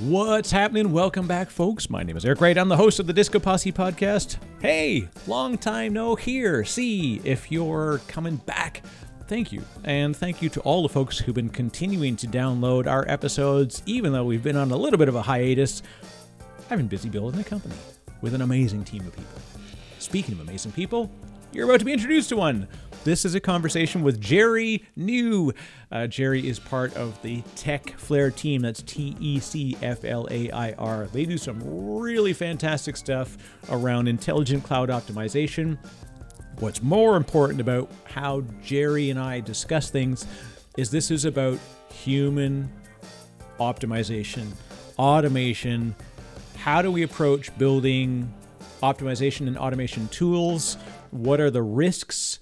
What's happening? Welcome back, folks. My name is Eric Wright. I'm the host of the Disco Posse podcast. Hey, long time no here. See if you're coming back. Thank you. And thank you to all the folks who've been continuing to download our episodes, even though we've been on a little bit of a hiatus. I've been busy building a company with an amazing team of people. Speaking of amazing people, you're about to be introduced to one. This is a conversation with Gerry Neu. Uh, Gerry is part of the Tecflair team. That's T E C F L A I R. They do some really fantastic stuff around intelligent cloud optimization. What's more important about how Gerry and I discuss things is this is about human optimization, automation. How do we approach building optimization and automation tools? What are the risks?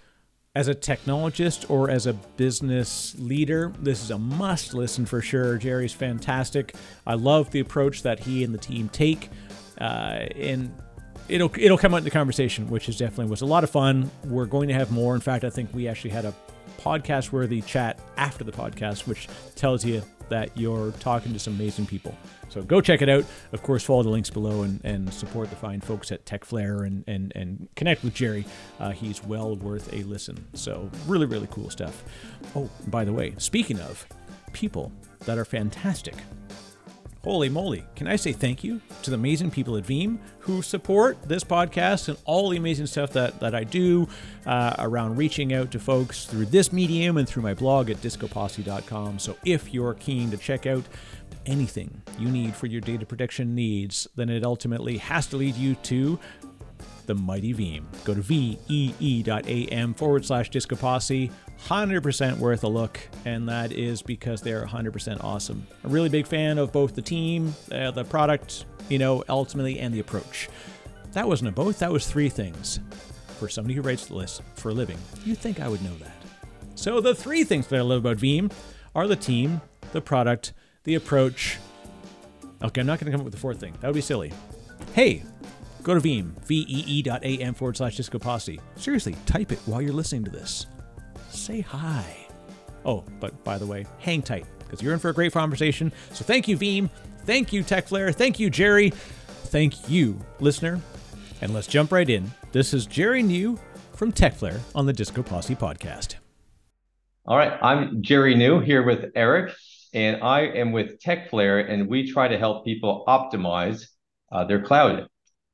As a technologist or as a business leader, this is a must listen for sure. Gerry's fantastic. I love the approach that he and the team take, uh, and it'll it'll come out in the conversation, which is definitely was a lot of fun. We're going to have more. In fact, I think we actually had a podcast worthy chat after the podcast, which tells you that you're talking to some amazing people. So go check it out. Of course, follow the links below and, and support the fine folks at Tecflair and, and, and connect with Gerry. Uh, he's well worth a listen. So, really, really cool stuff. Oh, by the way, speaking of people that are fantastic, Holy moly. Can I say thank you to the amazing people at Veeam who support this podcast and all the amazing stuff that, that I do uh, around reaching out to folks through this medium and through my blog at discoposse.com. So if you're keen to check out anything you need for your data protection needs, then it ultimately has to lead you to the mighty Veeam. Go to vee.am forward slash discoposse. 100% worth a look, and that is because they're 100% awesome. A really big fan of both the team, uh, the product, you know, ultimately, and the approach. That wasn't a both, that was three things. For somebody who writes the list for a living, you'd think I would know that. So, the three things that I love about Veeam are the team, the product, the approach. Okay, I'm not going to come up with the fourth thing. That would be silly. Hey, go to Veeam, vee.am forward slash disco posse. Seriously, type it while you're listening to this. Say hi. Oh, but by the way, hang tight because you're in for a great conversation. So thank you, Veeam. Thank you, Tecflair. Thank you, Gerry. Thank you, listener. And let's jump right in. This is Gerry Neu from Tecflair on the Disco Posse podcast. All right, I'm Gerry Neu here with Eric, and I am with Tecflair, and we try to help people optimize uh, their cloud,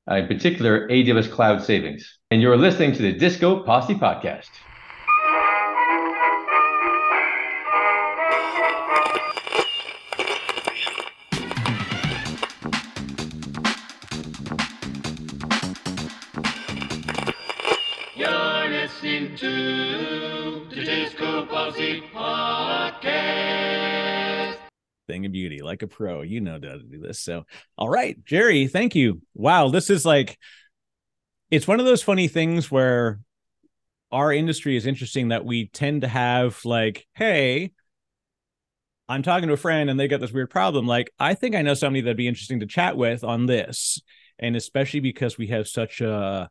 Uh, in particular AWS cloud savings. And you're listening to the Disco Posse podcast. Thing of beauty, like a pro. You know how to do this. So, all right, Gerry, thank you. Wow, this is like, it's one of those funny things where our industry is interesting that we tend to have like, hey, I'm talking to a friend and they got this weird problem. Like, I think I know somebody that'd be interesting to chat with on this. And especially because we have such a,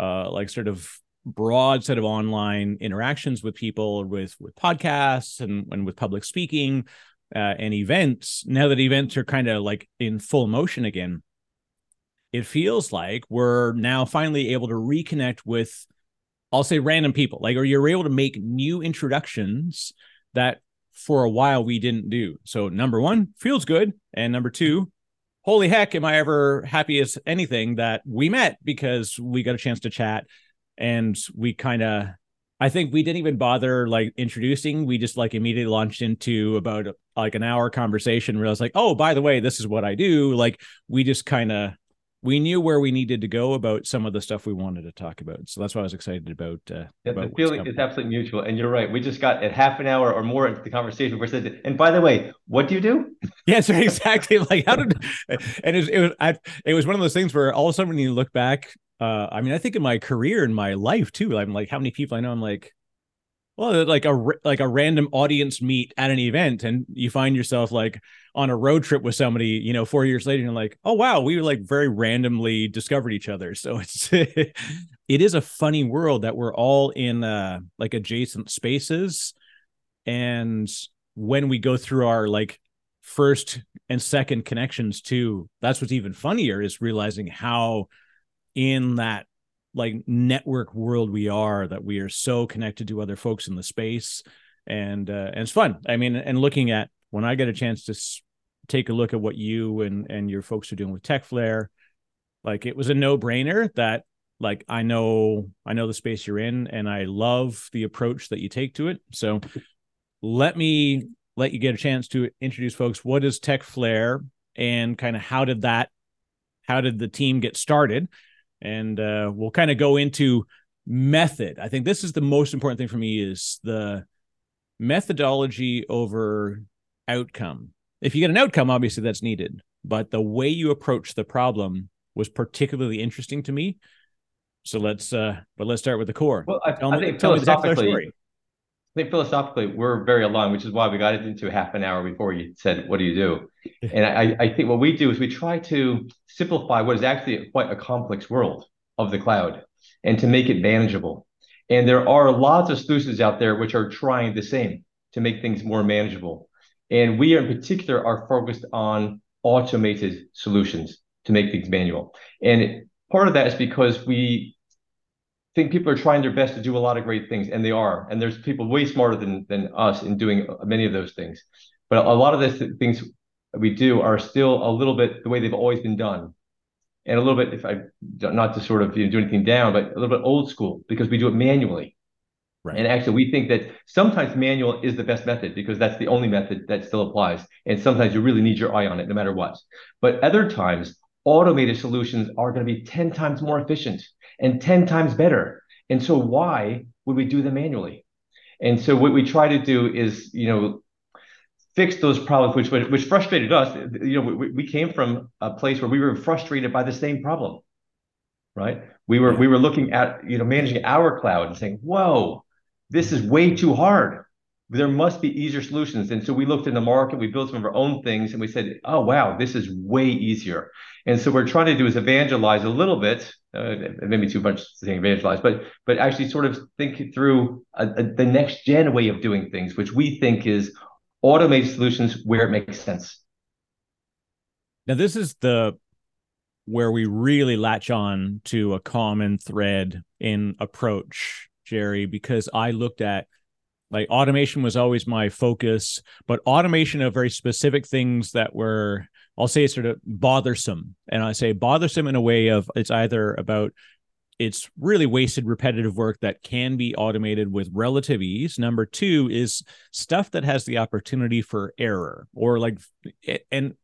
uh, like sort of broad set of online interactions with people with with podcasts and, and with public speaking uh, and events now that events are kind of like in full motion again it feels like we're now finally able to reconnect with i'll say random people. Like or you're able to make new introductions that for a while we didn't do. So number one feels good. And number two holy heck, am I ever happy as anything that we met because we got a chance to chat and we kind of I think we didn't even bother like introducing. We just like immediately launched into about like an hour conversation where I was like, oh, by the way, this is what I do. Like we just kind of we knew where we needed to go about some of the stuff we wanted to talk about. So that's why I was excited about. Uh, Yeah, about the feeling is absolutely mutual, and you're right. We just got at half an hour or more into the conversation where said, "And by the way, what do you do?" Yes, exactly. Like how did and it was it was I, it was one of those things where all of a sudden when you look back, uh, I mean, I think in my career in my life too, I'm like how many people I know. I'm like, well, like a like a random audience meet at an event, and you find yourself like on a road trip with somebody, you know, four years later, and you're like, oh wow, we like very randomly discovered each other. So it's it is a funny world that we're all in uh like adjacent spaces, and when we go through our like first and second connections to that's what's even funnier is realizing how in that like network world we are that we are so connected to other folks in the space. And uh, and it's fun. I mean and looking at when i get a chance to s- take a look at what you and and your folks are doing with Tecflair like it was a no-brainer that like i know i know the space you're in and i love the approach that you take to it. So let me let you get a chance to introduce folks. What is Tecflair and kind of how did that how did the team get started and uh, we'll kind of go into method. I think this is the most important thing for me is the methodology over outcome. If you get an outcome obviously that's needed but the way you approach the problem was particularly interesting to me. So let's uh but let's start with the core. Well, I, tell I me, think tell philosophically, I think philosophically we're very aligned, which is why we got it into half an hour before you said, "What do you do?" And I, I think what we do is we try to simplify what is actually quite a complex world of the cloud, and to make it manageable. And there are lots of solutions out there which are trying the same to make things more manageable. And we in particular are focused on automated solutions to make things manual. And part of that is because we think people are trying their best to do a lot of great things, and they are. And there's people way smarter than than us in doing uh, many of those things. But a lot of the things we do are still a little bit the way they've always been done, and a little bit, if I not to sort of you know, do anything down, but a little bit old school because we do it manually. Right. And actually, we think that sometimes manual is the best method because that's the only method that still applies. And sometimes you really need your eye on it no matter what. But other times, automated solutions are going to be 10 times more efficient and 10 times better. And so why would we do them manually? And so what we try to do is, you know, fix those problems which which frustrated us. You know, we, we came from a place where we were frustrated by the same problem. Right? We were we were looking at, you know, managing our cloud and saying, "Whoa, this is way too hard." There must be easier solutions. And so we looked in the market, we built some of our own things, and we said, "Oh, wow, this is way easier." And so what we're trying to do is evangelize a little bit, uh, maybe too much saying evangelize, but but actually sort of think through a, a, the next gen way of doing things, which we think is automated solutions where it makes sense. Now, this is the where we really latch on to a common thread in approach, Gerry, because I looked at like automation was always my focus, but automation of very specific things that were, I'll say, sort of bothersome. And I say bothersome in a way of it's either about it's really wasted repetitive work that can be automated with relative ease. Number two is stuff that has the opportunity for error or like, and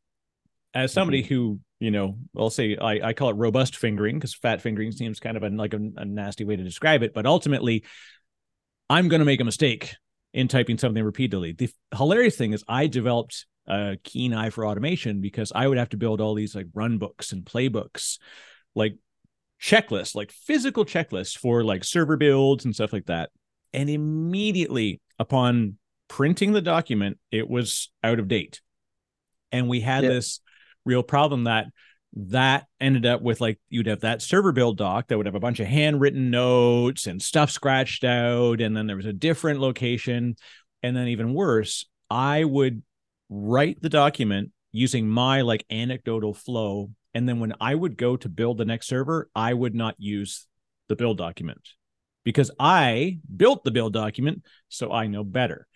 as somebody mm-hmm. who you know i'll say i, I call it robust fingering because fat fingering seems kind of a, like a, a nasty way to describe it but ultimately i'm going to make a mistake in typing something repeatedly. The hilarious thing is i developed a keen eye for automation because i would have to build all these like run books and playbooks like checklists like physical checklists for like server builds and stuff like that. And immediately upon printing the document it was out of date. And we had this real problem that that ended up with like you'd have that server build doc that would have a bunch of handwritten notes and stuff scratched out and then there was a different location. And then even worse i would write the document using my like anecdotal flow. And then when i would go to build the next server i would not use the build document because i built the build document so i know better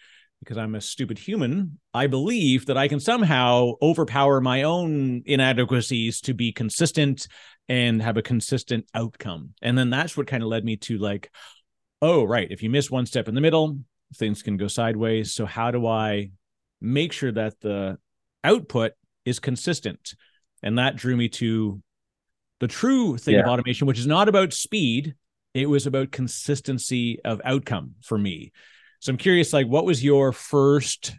because I'm a stupid human, I believe that I can somehow overpower my own inadequacies to be consistent and have a consistent outcome. And then that's what kind of led me to like, oh, right, if you miss one step in the middle, things can go sideways. So, how do I make sure that the output is consistent? And that drew me to the true thing yeah. of automation, which is not about speed, it was about consistency of outcome for me. So I'm curious, like, what was your first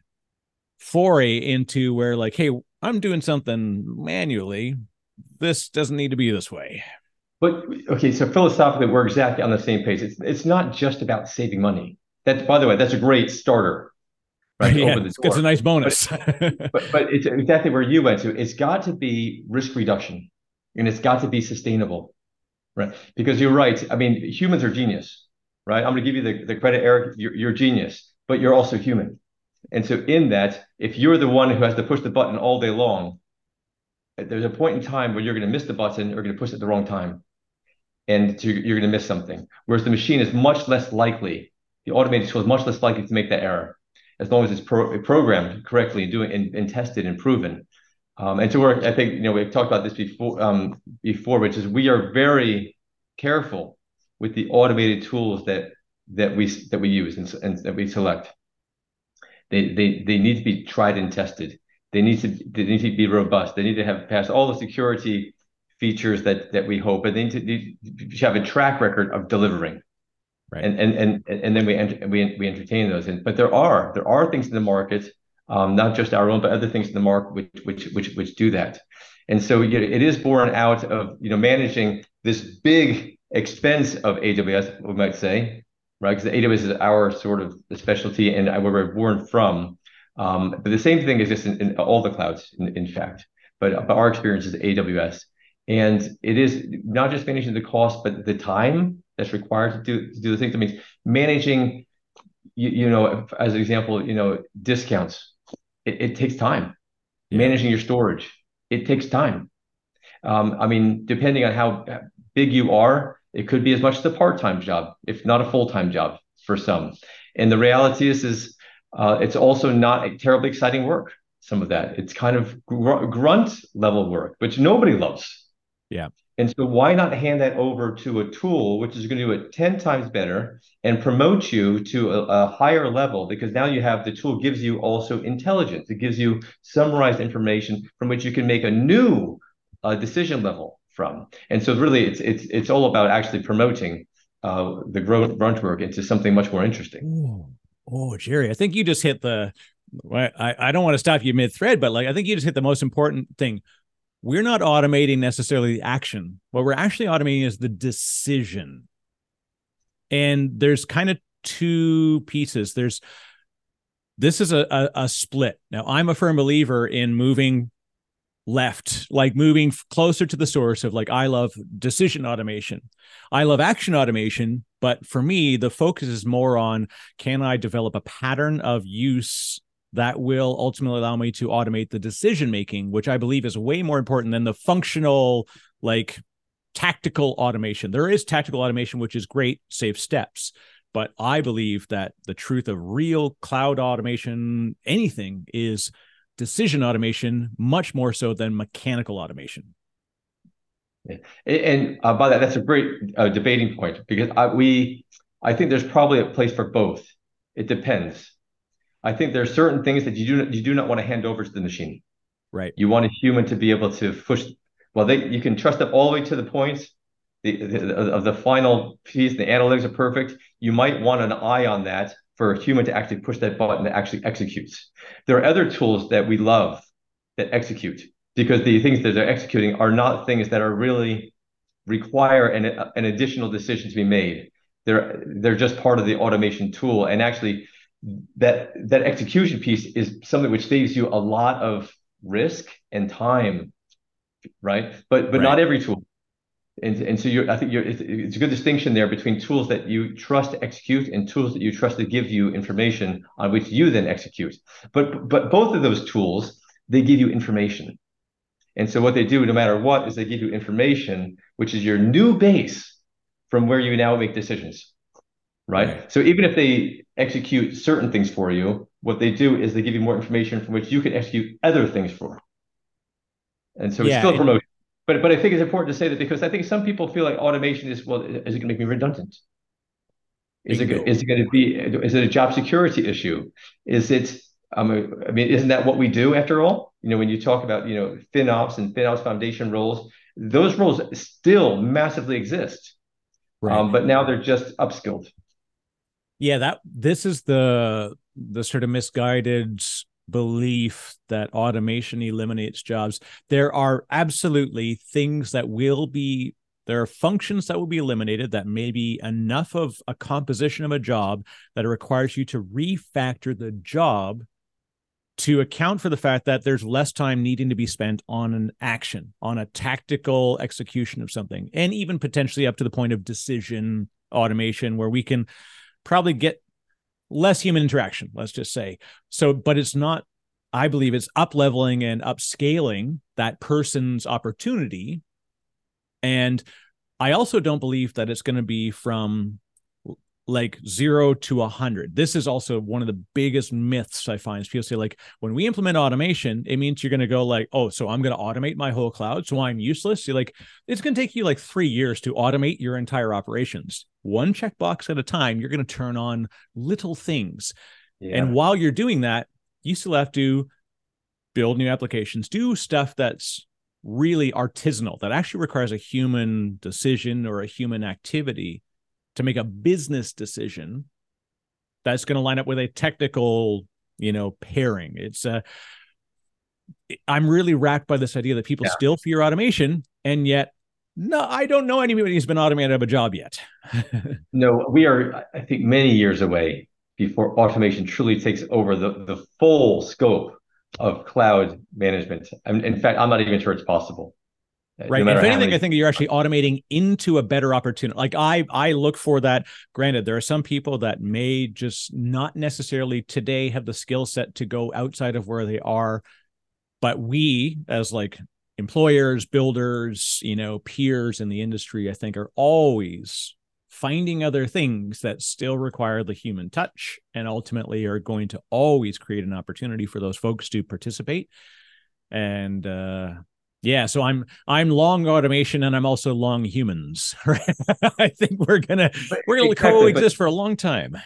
foray into where, like, hey, I'm doing something manually. This doesn't need to be this way. But okay, so philosophically, we're exactly on the same page. It's it's not just about saving money. That's by the way, that's a great starter. Right, yeah, it's, it's, a nice bonus. but, but, but it's exactly where you went to. It's got to be risk reduction, and it's got to be sustainable, right? Because you're right. I mean, humans are genius right? I'm going to give you the, the credit, Eric. You're, you're genius, but you're also human. And so in that, if you're the one who has to push the button all day long, there's a point in time where you're going to miss the button or you're going to push it at the wrong time. And you're going to miss something. Whereas the machine is much less likely, the automated tool is much less likely to make that error as long as it's pro- programmed correctly and doing and, and tested and proven. Um, and to work, I think you know we've talked about this before. Um, before, which is we are very careful with the automated tools that that we that we use and, and that we select. They they they need to be tried and tested. They need to they need to be robust. They need to have passed all the security features that that we hope, and they need to, need to have a track record of delivering. Right. And and and and then we enter, we we entertain those. And but there are there are things in the market um, not just our own, but other things in the market which which which which do that. And so you know, it is born out of you know managing this big expense of AWS, we might say, right? Because AWS is our sort of specialty and where we're born from. Um, but the same thing exists in, in all the clouds, in, in fact. But, but our experience is AWS. And it is not just managing the cost, but the time that's required to do to do the things. I mean, managing, you, you know, as an example, you know, discounts it, it takes time. Yeah. Managing your storage, it takes time. Um, I mean, depending on how big you are, it could be as much as a part-time job, if not a full-time job for some. And the reality is, is uh, it's also not a terribly exciting work. Some of that, it's kind of gr- grunt level work, which nobody loves. Yeah. And so why not hand that over to a tool which is going to do it 10 times better and promote you to a, a, higher level because now you have the tool gives you also intelligence. It gives you summarized information from which you can make a new uh, decision level from. And so really it's it's it's all about actually promoting uh, the grunt work into something much more interesting. Ooh. Oh, Gerry, I think you just hit the I, I don't want to stop you mid thread, but like I think you just hit the most important thing we're not automating necessarily the action. What we're actually automating is the decision. And there's kind of two pieces. There's this is a, a, a split. Now, I'm a firm believer in moving left, like moving closer to the source of like I love decision automation. I love action automation, but for me, the focus is more on can I develop a pattern of use that will ultimately allow me to automate the decision making, which I believe is way more important than the functional, like tactical automation. There is tactical automation, which is great, save steps. But I believe that the truth of real cloud automation, anything, is decision automation much more so than mechanical automation. Yeah. And uh, by that, that's a great uh, debating point because I, we, I think there's probably a place for both. It depends. I think there are certain things that you do not, you do not want to hand over to the machine. Right. You want a human to be able to push. Well, they you can trust them all the way to the point the, the, of the final piece. The analytics are perfect. You might want an eye on that for a human to actually push that button that actually executes. There are other tools that we love that execute because the things that they're executing are not things that are really require an, an additional decision to be made. They're they're just part of the automation tool and actually that that execution piece is something which saves you a lot of risk and time right but but right. not every tool and and so you're i think you're it's, it's, a good distinction there between tools that you trust to execute and tools that you trust to give you information on which you then execute but but both of those tools they give you information and so what they do no matter what is they give you information which is your new base from where you now make decisions right? right? So even if they execute certain things for you, what they do is they give you more information from which you can execute other things for. And so it's yeah, still promotion. But but I think it's important to say that because I think some people feel like automation is well, is it going to make me redundant? Is it, is it going to be is it a job security issue? Is it um, I mean, isn't that what we do after all? You know, when you talk about you know FinOps and FinOps Foundation roles, those roles still massively exist, right. um, but now they're just upskilled yeah that this is the the sort of misguided belief that automation eliminates jobs. There are absolutely things that will be there are functions that will be eliminated that may be enough of a composition of a job that it requires you to refactor the job to account for the fact that there's less time needing to be spent on an action, on a tactical execution of something, and even potentially up to the point of decision automation, where we can probably get less human interaction, let's just say. So, but it's not, I believe it's up leveling and upscaling that person's opportunity. And I also don't believe that it's going to be from like zero to a hundred. This is also one of the biggest myths I find. People say like, when we implement automation, it means you're going to go like, oh, so I'm going to automate my whole cloud, so I'm useless. You're like, it's going to take you like three years to automate your entire operations, one checkbox at a time. You're going to turn on little things, yeah. and while you're doing that, you still have to build new applications, do stuff that's really artisanal that actually requires a human decision or a human activity to make a business decision that's going to line up with a technical you know pairing it's uh i'm really racked by this idea that people yeah. still fear automation and yet no i don't know anybody who's been automated out of a job yet no we are i think many years away before automation truly takes over the, the full scope of cloud management. in fact, I'm not even sure it's possible. Uh, right. No if anything, many... I think you're actually automating into a better opportunity. Like I, I look for that. Granted, there are some people that may just not necessarily today have the skill set to go outside of where they are, but we, as like employers, builders, you know, peers in the industry, I think are always finding other things that still require the human touch and ultimately are going to always create an opportunity for those folks to participate and uh yeah, so I'm I'm long automation and I'm also long humans. I think we're gonna we're gonna exactly, coexist for a long time.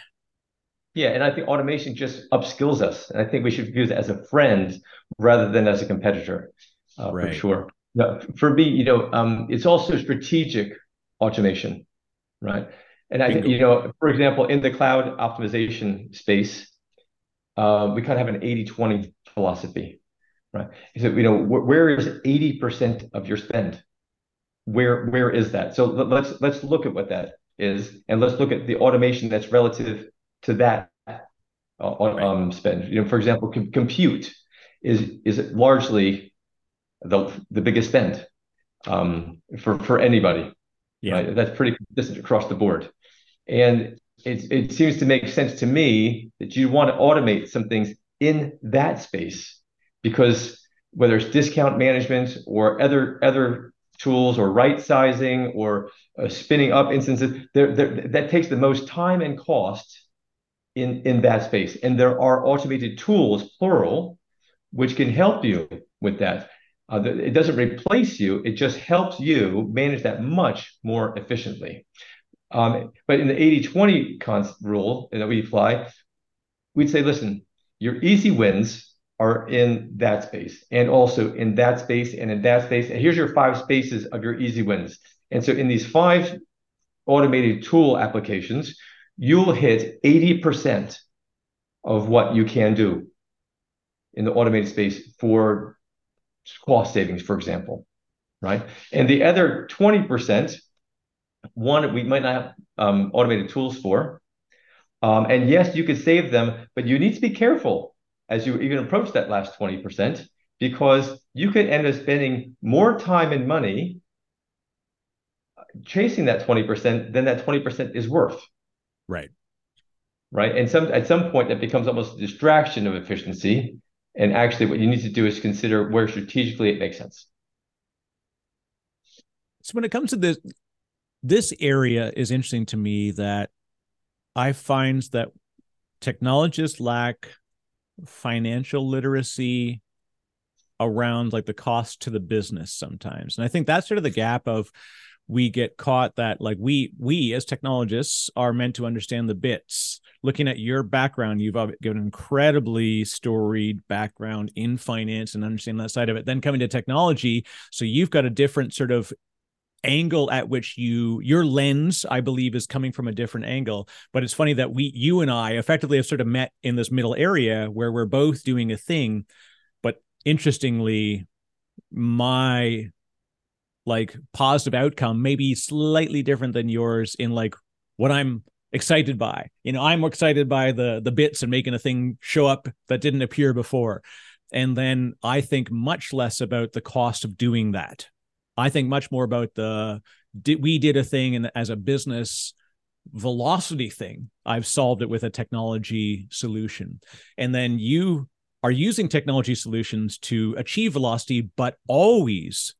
Yeah, and I think automation just upskills us, and I think we should view it as a friend rather than as a competitor, uh, right. for sure. No, for me, you know, um, it's also strategic automation, right? And I think you know, for example, in the cloud optimization space, uh, we kind of have an 80-20 philosophy right? So, you know, wh- where is 80% of your spend? Where where is that? So let's let's look at what that is, and let's look at the automation that's relative to that uh, um, spend. You know, for example, com- compute is is largely the the biggest spend um, for for anybody. Yeah, right? that's pretty consistent across the board, and it it seems to make sense to me that you want to automate some things in that space because whether it's discount management or other other tools or right sizing or uh, spinning up instances, there, there, that takes the most time and cost in, in that space. And there are automated tools, plural, which can help you with that. Uh, it doesn't replace you, it just helps you manage that much more efficiently. Um, but in the 80 20 rule that we apply, we'd say, listen, your easy wins are in that space and also in that space and in that space. And here's your five spaces of your easy wins. And so in these five automated tool applications, you'll hit 80% of what you can do in the automated space for cost savings, for example, right? And the other 20%, one we might not have um, automated tools for. Um, and yes, you could save them, but you need to be careful as you even approach that last 20%, because you could end up spending more time and money chasing that 20% than that 20% is worth. Right. Right. And some at some point that becomes almost a distraction of efficiency. And actually what you need to do is consider where strategically it makes sense. So when it comes to this this area is interesting to me that I find that technologists lack financial literacy around like the cost to the business sometimes. And i think that's sort of the gap of we get caught that like we we as technologists are meant to understand the bits. Looking at your background you've got an incredibly storied background in finance and understanding that side of it then coming to technology. So you've got a different sort of angle at which you your lens i believe is coming from a different angle. But it's funny that we you and i effectively have sort of met in this middle area where we're both doing a thing. But interestingly my like positive outcome may be slightly different than yours in like what i'm excited by. You know i'm excited by the the bits and making a thing show up that didn't appear before. And then i think much less about the cost of doing that I think much more about the did we did a thing and as a business velocity thing, I've solved it with a technology solution. And then you are using technology solutions to achieve velocity, but always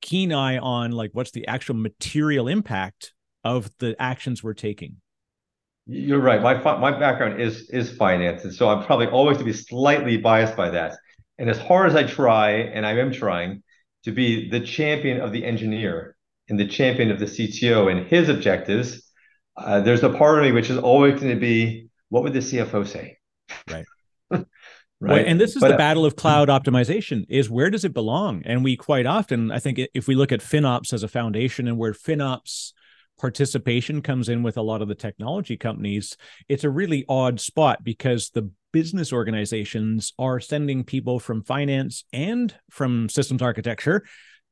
keen eye on like what's the actual material impact of the actions we're taking. You're right. My my background is is finance, and so I'm probably always to be slightly biased by that. And as hard as I try, and I am trying to be the champion of the engineer and the champion of the CTO and his objectives, uh, there's a part of me which is always going to be, what would the CFO say? Right. right. Well, and this is but, the uh, battle of cloud optimization is where does it belong? And we quite often, I think if we look at FinOps as a foundation and where FinOps participation comes in with a lot of the technology companies, it's a really odd spot because the business organizations are sending people from finance and from systems architecture.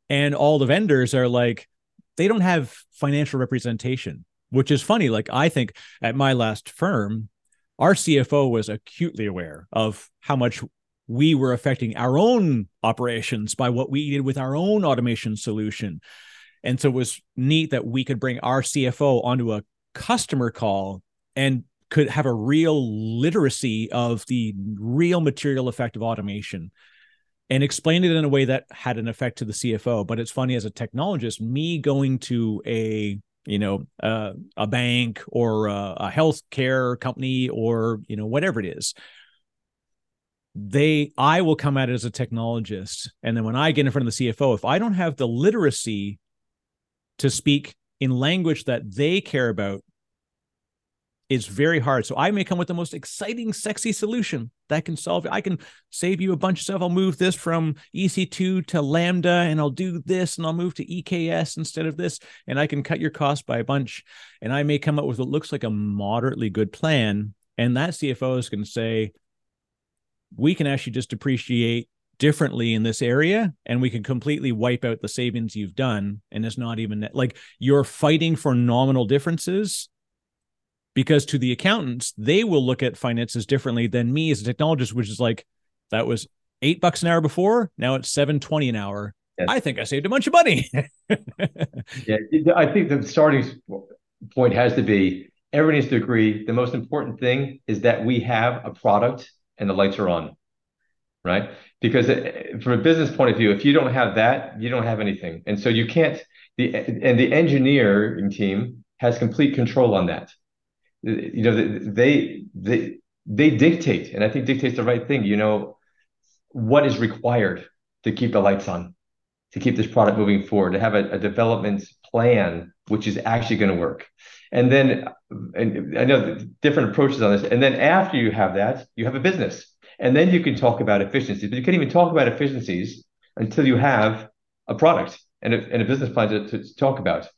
And all the vendors are like, they don't have financial representation, which is funny. Like, I think at my last firm, our CFO was acutely aware of how much we were affecting our own operations by what we did with our own automation solution. And so it was neat that we could bring our CFO onto a customer call and could have a real literacy of the real material effect of automation and explain it in a way that had an effect to the CFO. But it's funny as a technologist, me going to a you know uh, a bank or a, a healthcare company or you know whatever it is they i will come at it as a technologist and then when i get in front of the cfo if i don't have the literacy to speak in language that they care about is very hard. So I may come with the most exciting, sexy solution that can solve it. I can save you a bunch of stuff. I'll move this from EC2 to Lambda and I'll do this and I'll move to EKS instead of this. And I can cut your cost by a bunch. And I may come up with what looks like a moderately good plan. And that CFO is going to say, we can actually just depreciate differently in this area and we can completely wipe out the savings you've done and it's not even like you're fighting for nominal differences because to the accountants they will look at finances differently than me as a technologist which is like that was eight bucks an hour before now it's 720 an hour yes. i think i saved a bunch of money yeah i think the starting point has to be everyone needs to agree the most important thing is that we have a product and the lights are on right? Because it, from a business point of view, if you don't have that, you don't have anything, and so you can't. The and the engineering team has complete control on that. You know, they they they dictate, and I think dictates the right thing. You know, what is required to keep the lights on, to keep this product moving forward, to have a, a development plan which is actually going to work. And then, and I know different approaches on this. And then after you have that, you have a business and then you can talk about efficiencies, but you can't even talk about efficiencies until you have a product and a, and a business plan to, to talk about.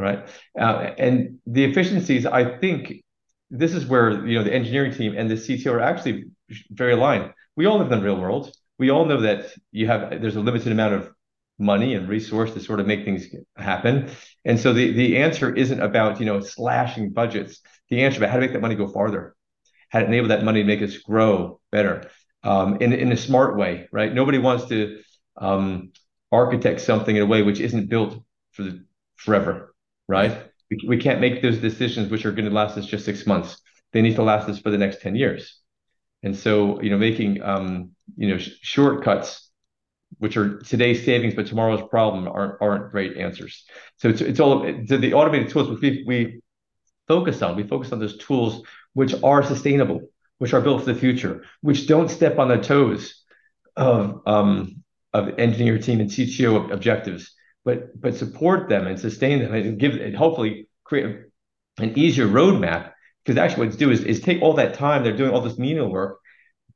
Right. Uh, and the efficiencies, I think this is where you know the engineering team and the CTO are actually very aligned. We all live in the real world. We all know that you have there's a limited amount of money and resource to sort of make things happen. And so the the answer isn't about you know slashing budgets. The answer about how to make that money go farther how to enable that money to make us grow better um, in, in a smart way, right? Nobody wants to um, architect something in a way which isn't built for the, forever, right? We, we can't make those decisions which are going to last us just six months. They need to last us for the next 10 years. And so, you know, making, um, you know, sh- shortcuts, which are today's savings, but tomorrow's problem aren't, aren't great answers. So it's, it's all, so the automated tools, which we, we focus on, we focus on those tools which are sustainable, which are built for the future, which don't step on the toes of um, of engineer team and CTO objectives, but but support them and sustain them and give and hopefully create an easier roadmap. Because actually, what it's do is, is take all that time they're doing all this menial work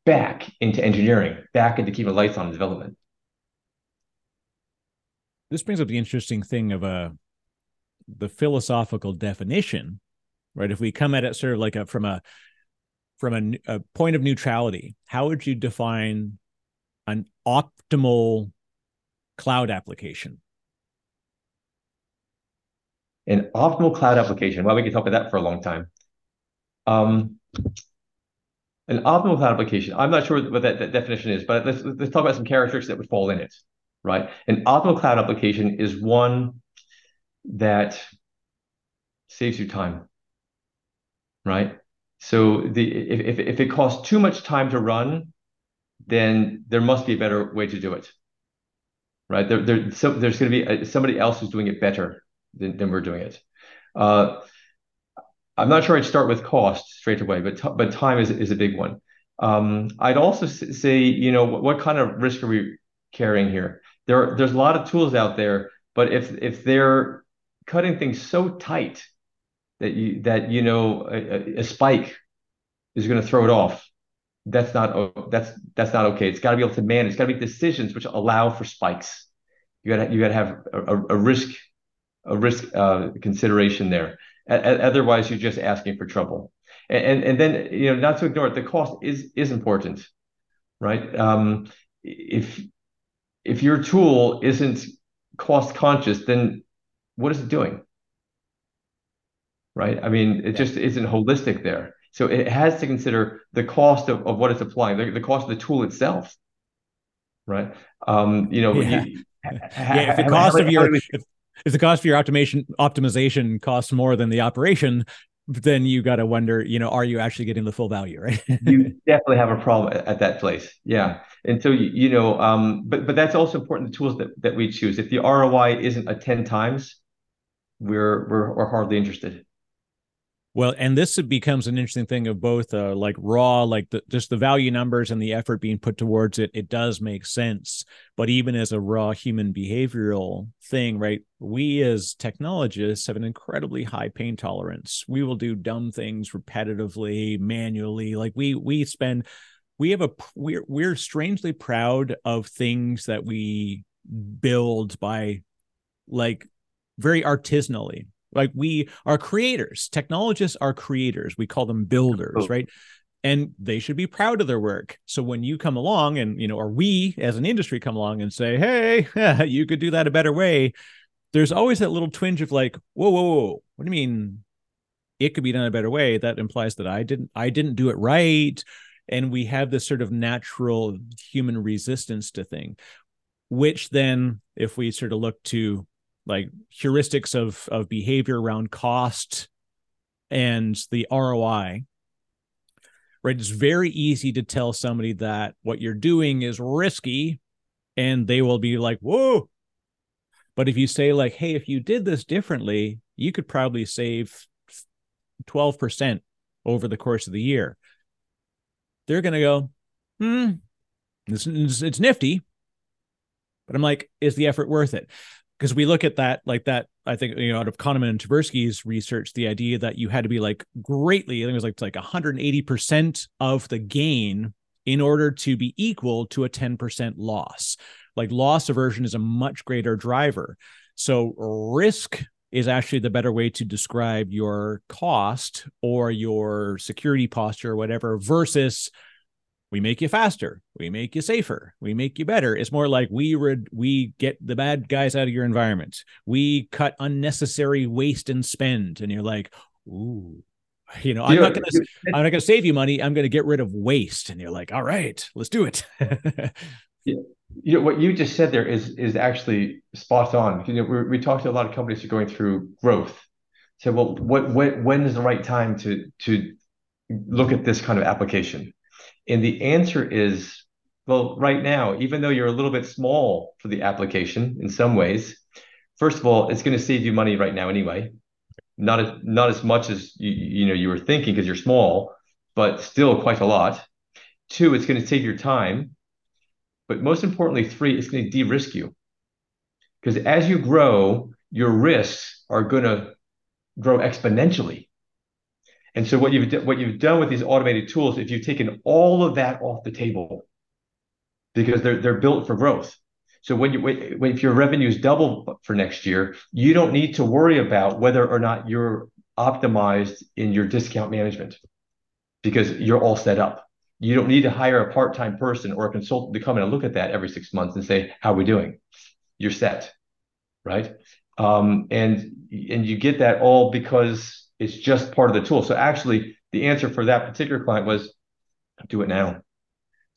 back into engineering, back into keeping lights on in development. This brings up the interesting thing of a uh, the philosophical definition right? If we come at it sort of like a from a from a, a point of neutrality, how would you define an optimal cloud application? An optimal cloud application. Well, we could talk about that for a long time. Um, an optimal cloud application. I'm not sure what that, that definition is, but let's let's talk about some characteristics that would fall in it. Right. An optimal cloud application is one that saves you time right? So the if, if, if it costs too much time to run, then there must be a better way to do it, right? There, there so there's going to be a, somebody else who's doing it better than, than we're doing it. Uh, I'm not sure I'd start with cost straight away, but t- but time is is a big one. Um, I'd also say, you know, what, what kind of risk are we carrying here? There, there's a lot of tools out there, but if if they're cutting things so tight that you that you know a, a spike is going to throw it off, that's not that's that's not okay. It's got to be able to manage. It's got to be decisions which allow for spikes. You got to you got to have a, a, risk a risk uh, consideration there. A, otherwise, you're just asking for trouble. And, and and then you know not to ignore it. The cost is is important, right? Um, if if your tool isn't cost conscious, then what is it doing? Right? I mean, it just isn't holistic there. So it has to consider the cost of, of what it's applying, the, the cost of the tool itself. Right. Um, you know, yeah. You, yeah, if the cost of your if, if the cost of your optimization optimization costs more than the operation, then you got to wonder, you know, are you actually getting the full value, right? you definitely have a problem at, at that place. Yeah. And so, you, you know, um, but but that's also important. The tools that, that we choose. If the ROI isn't a ten times, we're we're, we're hardly interested. Well, and this becomes an interesting thing of both, uh, like raw, like the, just the value numbers and the effort being put towards it. It does make sense, but even as a raw human behavioral thing, right? We as technologists have an incredibly high pain tolerance. We will do dumb things repetitively, manually. Like we we spend, we have a we're we're strangely proud of things that we build by, like, very artisanally like we are creators. Technologists are creators. We call them builders right? And they should be proud of their work. So when you come along and you know or we as an industry come along and say hey you could do that a better way there's always that little twinge of like whoa whoa whoa what do you mean it could be done a better way? That implies that i didn't i didn't do it right. And we have this sort of natural human resistance to thing which then if we sort of look to like heuristics of of behavior around cost and the ROI. Right, it's very easy to tell somebody that what you're doing is risky, and they will be like, "Whoa!" But if you say like, "Hey, if you did this differently, you could probably save twelve percent over the course of the year," they're gonna go, "Hmm, it's, it's nifty." But I'm like, is the effort worth it? Because we look at that like that i think you know out of kahneman and tversky's research the idea that you had to be like greatly i think it was like like 180% of the gain in order to be equal to a 10% loss. Like loss aversion is a much greater driver. So risk is actually the better way to describe your cost or your security posture or whatever versus we make you faster. We make you safer. We make you better. It's more like we would we get the bad guys out of your environment we cut unnecessary waste and spend. And you're like ooh you know i'm not gonna i'm not gonna save you money. I'm gonna get rid of waste. And you're like all right let's do it. Yeah. you know what you just said there is is actually spot on. You know we, we talked to a lot of companies who are going through growth. So well what, what when is the right time to to look at this kind of application and the answer is, well, right now, even though you're a little bit small for the application in some ways, first of all, it's going to save you money right now anyway. Not as not as much as you, you know you were thinking because you're small, but still quite a lot. Two, it's going to save your time. But most importantly, three, it's going to de-risk you. Because as you grow, your risks are going to grow exponentially. And so what you've what you've done with these automated tools, if you've taken all of that off the table, because they're they're built for growth. So when you when, if your revenues double for next year, you don't need to worry about whether or not you're optimized in your discount management because you're all set up. You don't need to hire a part-time person or a consultant to come in and look at that every six months and say, "How are we doing?" You're set, right? Um, and and you get that all because it's just part of the tool. So actually, the answer for that particular client was, do it now.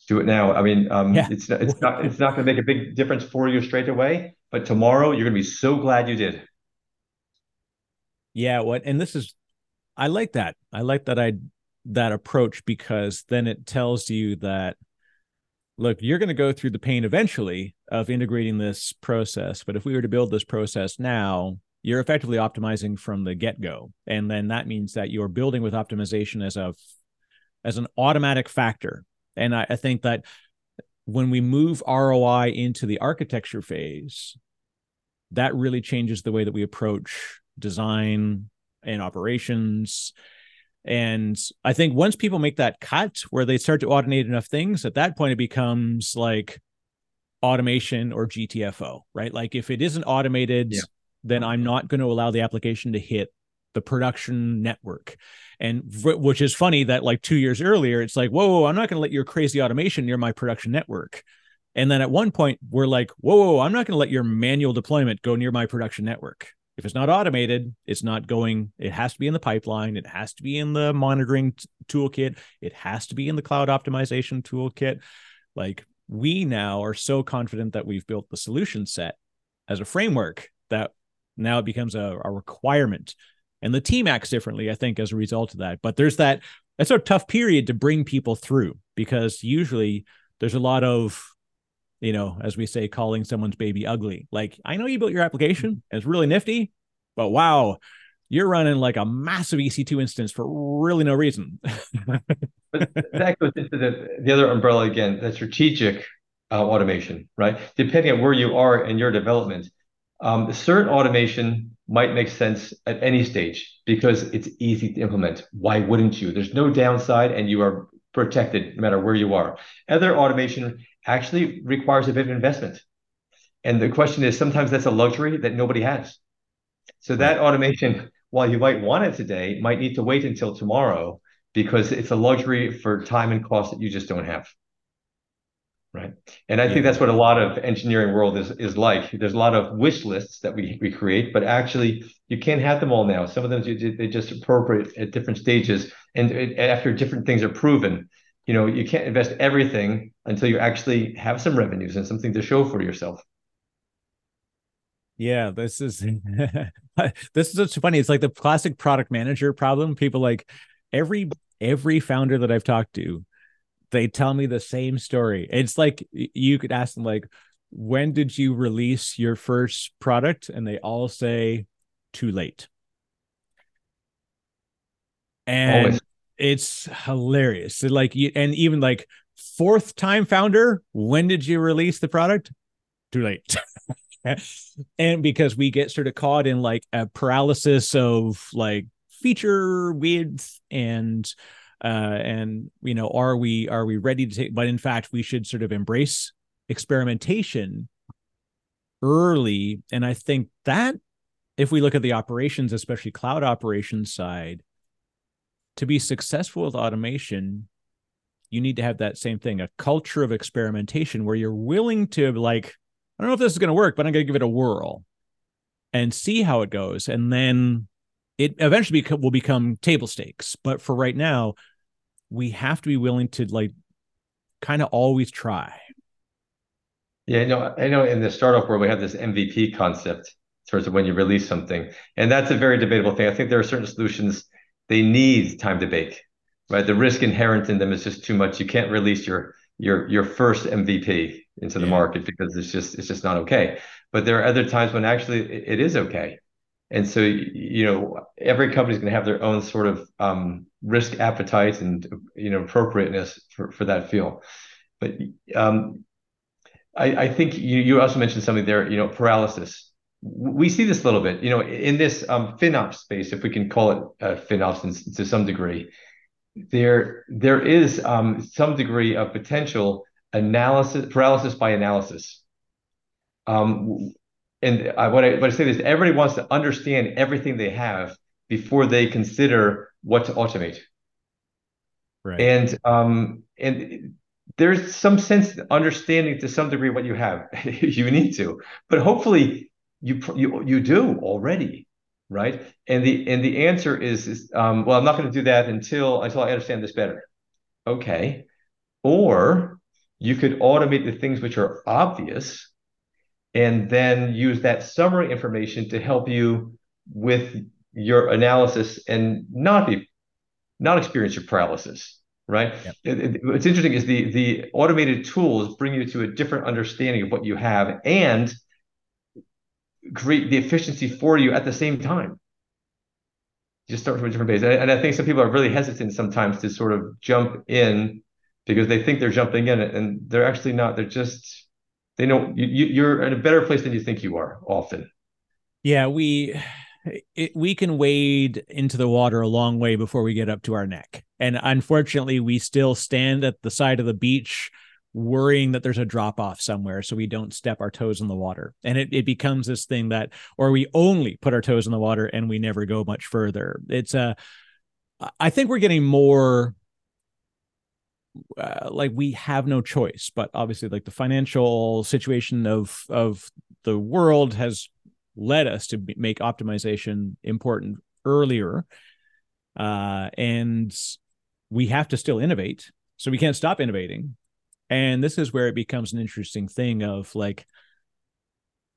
Do it now. I mean, um, yeah. it's it's not it's not going to make a big difference for you straight away, but tomorrow you're going to be so glad you did. Yeah. What? And this is I like that. I like that I that approach because then it tells you that look, you're going to go through the pain eventually of integrating this process, but if we were to build this process now, you're effectively optimizing from the get-go. And then that means that you're building with optimization as a as an automatic factor. And I, I think that when we move ROI into the architecture phase, that really changes the way that we approach design and operations. And I think once people make that cut where they start to automate enough things, at that point it becomes like automation or GTFO, right? Like if it isn't automated, yeah. Then I'm not going to allow the application to hit the production network. And which is funny that like two years earlier, it's like, whoa, whoa I'm not going to let your crazy automation near my production network. And then at one point, we're like, whoa, whoa I'm not going to let your manual deployment go near my production network. If it's not automated, it's not going, it has to be in the pipeline. It has to be in the monitoring t- toolkit. It has to be in the cloud optimization toolkit. Like we now are so confident that we've built the solution set as a framework that now it becomes a, a requirement. And the team acts differently, I think, as a result of that. But there's that, that's a tough period to bring people through because usually there's a lot of you know, as we say, calling someone's baby ugly. Like, I know you built your application, it's really nifty, but wow, you're running like a massive EC2 instance for really no reason. but that goes into the, the other umbrella again, the strategic uh, automation, right? Depending on where you are in your development, Um, certain automation might make sense at any stage because it's easy to implement. Why wouldn't you? There's no downside, and you are protected no matter where you are. Other automation actually requires a bit of investment. And the question is sometimes that's a luxury that nobody has. So that automation, while you might want it today, might need to wait until tomorrow because it's a luxury for time and cost that you just don't have. Right. And I yeah. think that's what a lot of engineering world is is like. There's a lot of wish lists that we, we create, but actually you can't have them all now. Some of them they just appropriate at different stages. And it, after different things are proven, you know, you can't invest everything until you actually have some revenues and something to show for yourself. Yeah, this is this is what's funny. It's like the classic product manager problem. People like every every founder that I've talked to, they tell me the same story. It's like you could ask them like, when did you release your first product? And they all say too late. And Always. it's hilarious. So like you and even like fourth time founder, when did you release the product? Too late. and because we get sort of caught in like a paralysis of like feature width and uh and you know are we are we ready to take but in fact we should sort of embrace experimentation early and i think that if we look at the operations especially cloud operations side to be successful with automation you need to have that same thing a culture of experimentation where you're willing to like I don't know if this is going to work, but I'm going to give it a whirl and see how it goes. And then it eventually will become table stakes. But for right now, we have to be willing to like kind of always try. Yeah, I know. I know in the startup world, we have this MVP concept in terms of when you release something. And that's a very debatable thing. I think there are certain solutions they need time to bake, right? The risk inherent in them is just too much. You can't release your your your first MVP into the yeah. market because it's just it's just not okay. But there are other times when actually it is okay. And so you know every company is going to have their own sort of um, risk appetite and you know appropriateness for, for that feel. But um, I, I think you, you also mentioned something there, you know, paralysis. We see this a little bit, you know, in this um, FinOps space, if we can call it uh, FinOps to some degree there there is um, some degree of potential analysis paralysis by analysis. Um, and I, what I what I say is everybody wants to understand everything they have before they consider what to automate. Right. And um and there's some sense understanding to some degree what you have you need to, but hopefully you you you do already right? And the and the answer is, is um, well, I'm not going to do that until until I understand this better. Okay, or you could automate the things which are obvious, and then use that summary information to help you with your analysis and not be not experience your paralysis right? It, it, what's interesting is the the automated tools bring you to a different understanding of what you have and create the efficiency for you at the same time. Just start from a different base. And, and i think some people are really hesitant sometimes to sort of jump in because they think they're jumping in and they're actually not. They're just they know you, you're in a better place than you think you are often yeah we it, we can wade into the water a long way before we get up to our neck. And unfortunately, we still stand at the side of the beach worrying that there's a drop off somewhere so we don't step our toes in the water. And it, it becomes this thing that, or we only put our toes in the water and we never go much further. It's a, I think we're getting more uh, like we have no choice but obviously like the financial situation of of the world has led us to make optimization important earlier. Uh, and we have to still innovate. So we can't stop innovating. And this is where it becomes an interesting thing of like,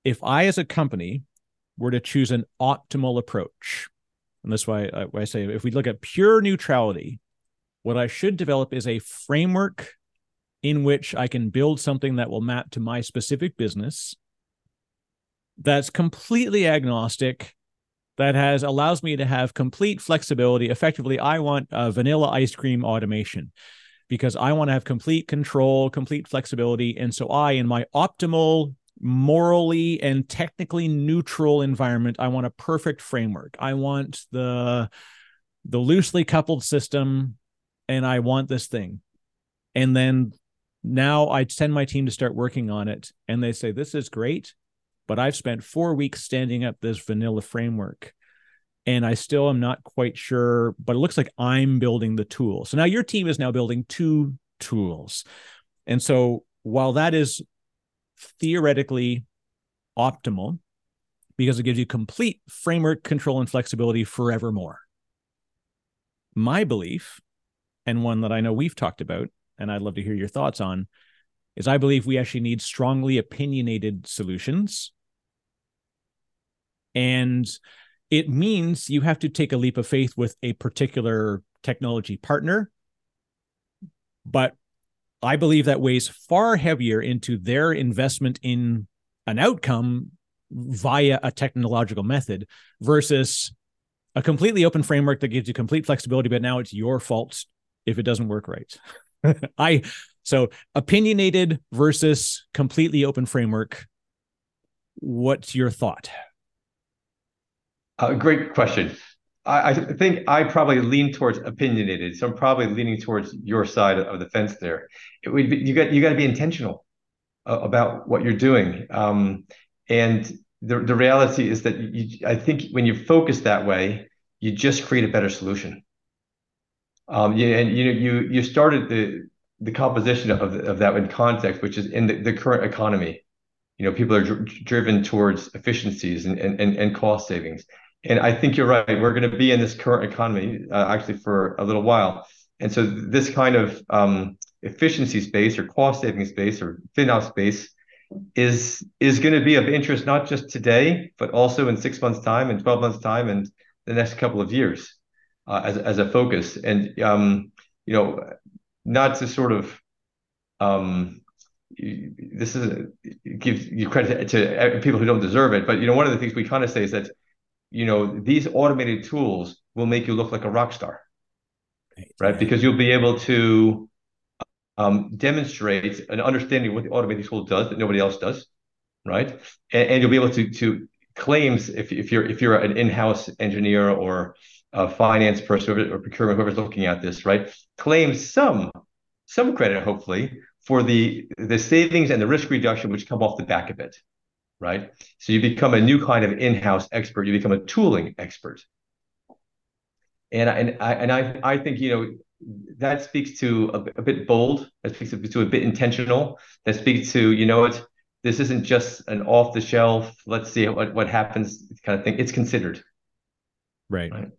if I, as a company, were to choose an optimal approach, and that's why why I say if we look at pure neutrality, what I should develop is a framework in which I can build something that will map to my specific business that's completely agnostic that has allows me to have complete flexibility. Effectively i want a vanilla ice cream automation because i want to have complete control complete flexibility. And so i in my optimal morally and technically neutral environment i want a perfect framework. I want the the loosely coupled system and i want this thing and then now i send my team to start working on it and they say this is great but I've spent four weeks standing up this vanilla framework and I still am not quite sure, but it looks like I'm building the tool. So now your team is now building two tools. And so while that is theoretically optimal, because it gives you complete framework control and flexibility forevermore. My belief, and one that I know we've talked about, and I'd love to hear your thoughts on, is I believe we actually need strongly opinionated solutions and it means you have to take a leap of faith with a particular technology partner. But I believe that weighs far heavier into their investment in an outcome via a technological method versus a completely open framework that gives you complete flexibility, but now it's your fault if it doesn't work right. I so opinionated versus completely open framework. What's your thought? Uh, great question. I, I, think I probably lean towards opinionated, so I'm probably leaning towards your side of the fence there. It would be, you got you got to be intentional uh, about what you're doing, um, and the the reality is that you, I think when you focus that way, you just create a better solution. Um, yeah, and you know you you started the the composition of of that in context, which is in the, the current economy. You know, people are dr- driven towards efficiencies and, and and cost savings and I think you're right. We're going to be in this current economy uh, actually for a little while. And so this kind of um, efficiency space or cost saving space or FinOps space is is going to be of interest not just today, but also in six months' time and 12 months' time and the next couple of years uh, as, as a focus. And, um, you know, not to sort of um, this is give you credit to people who don't deserve it, but you know, one of the things we kind of say is that you know, these automated tools will make you look like a rock star, right? right? Because you'll be able to um, demonstrate an understanding of what the automated tool does that nobody else does, right? And, and you'll be able to to claims if, if you're if you're an in-house engineer or a finance person or procurement whoever's looking at this, right? Claims some some credit hopefully for the the savings and the risk reduction which come off the back of it, right? So you become a new kind of in-house expert. You become a tooling expert. And I, and I, and I, I think, you know, that speaks to a, a bit bold, that speaks to a bit intentional, that speaks to, you know what, this isn't just an off the shelf, let's see what, what happens kind of thing. It's considered. Right. right.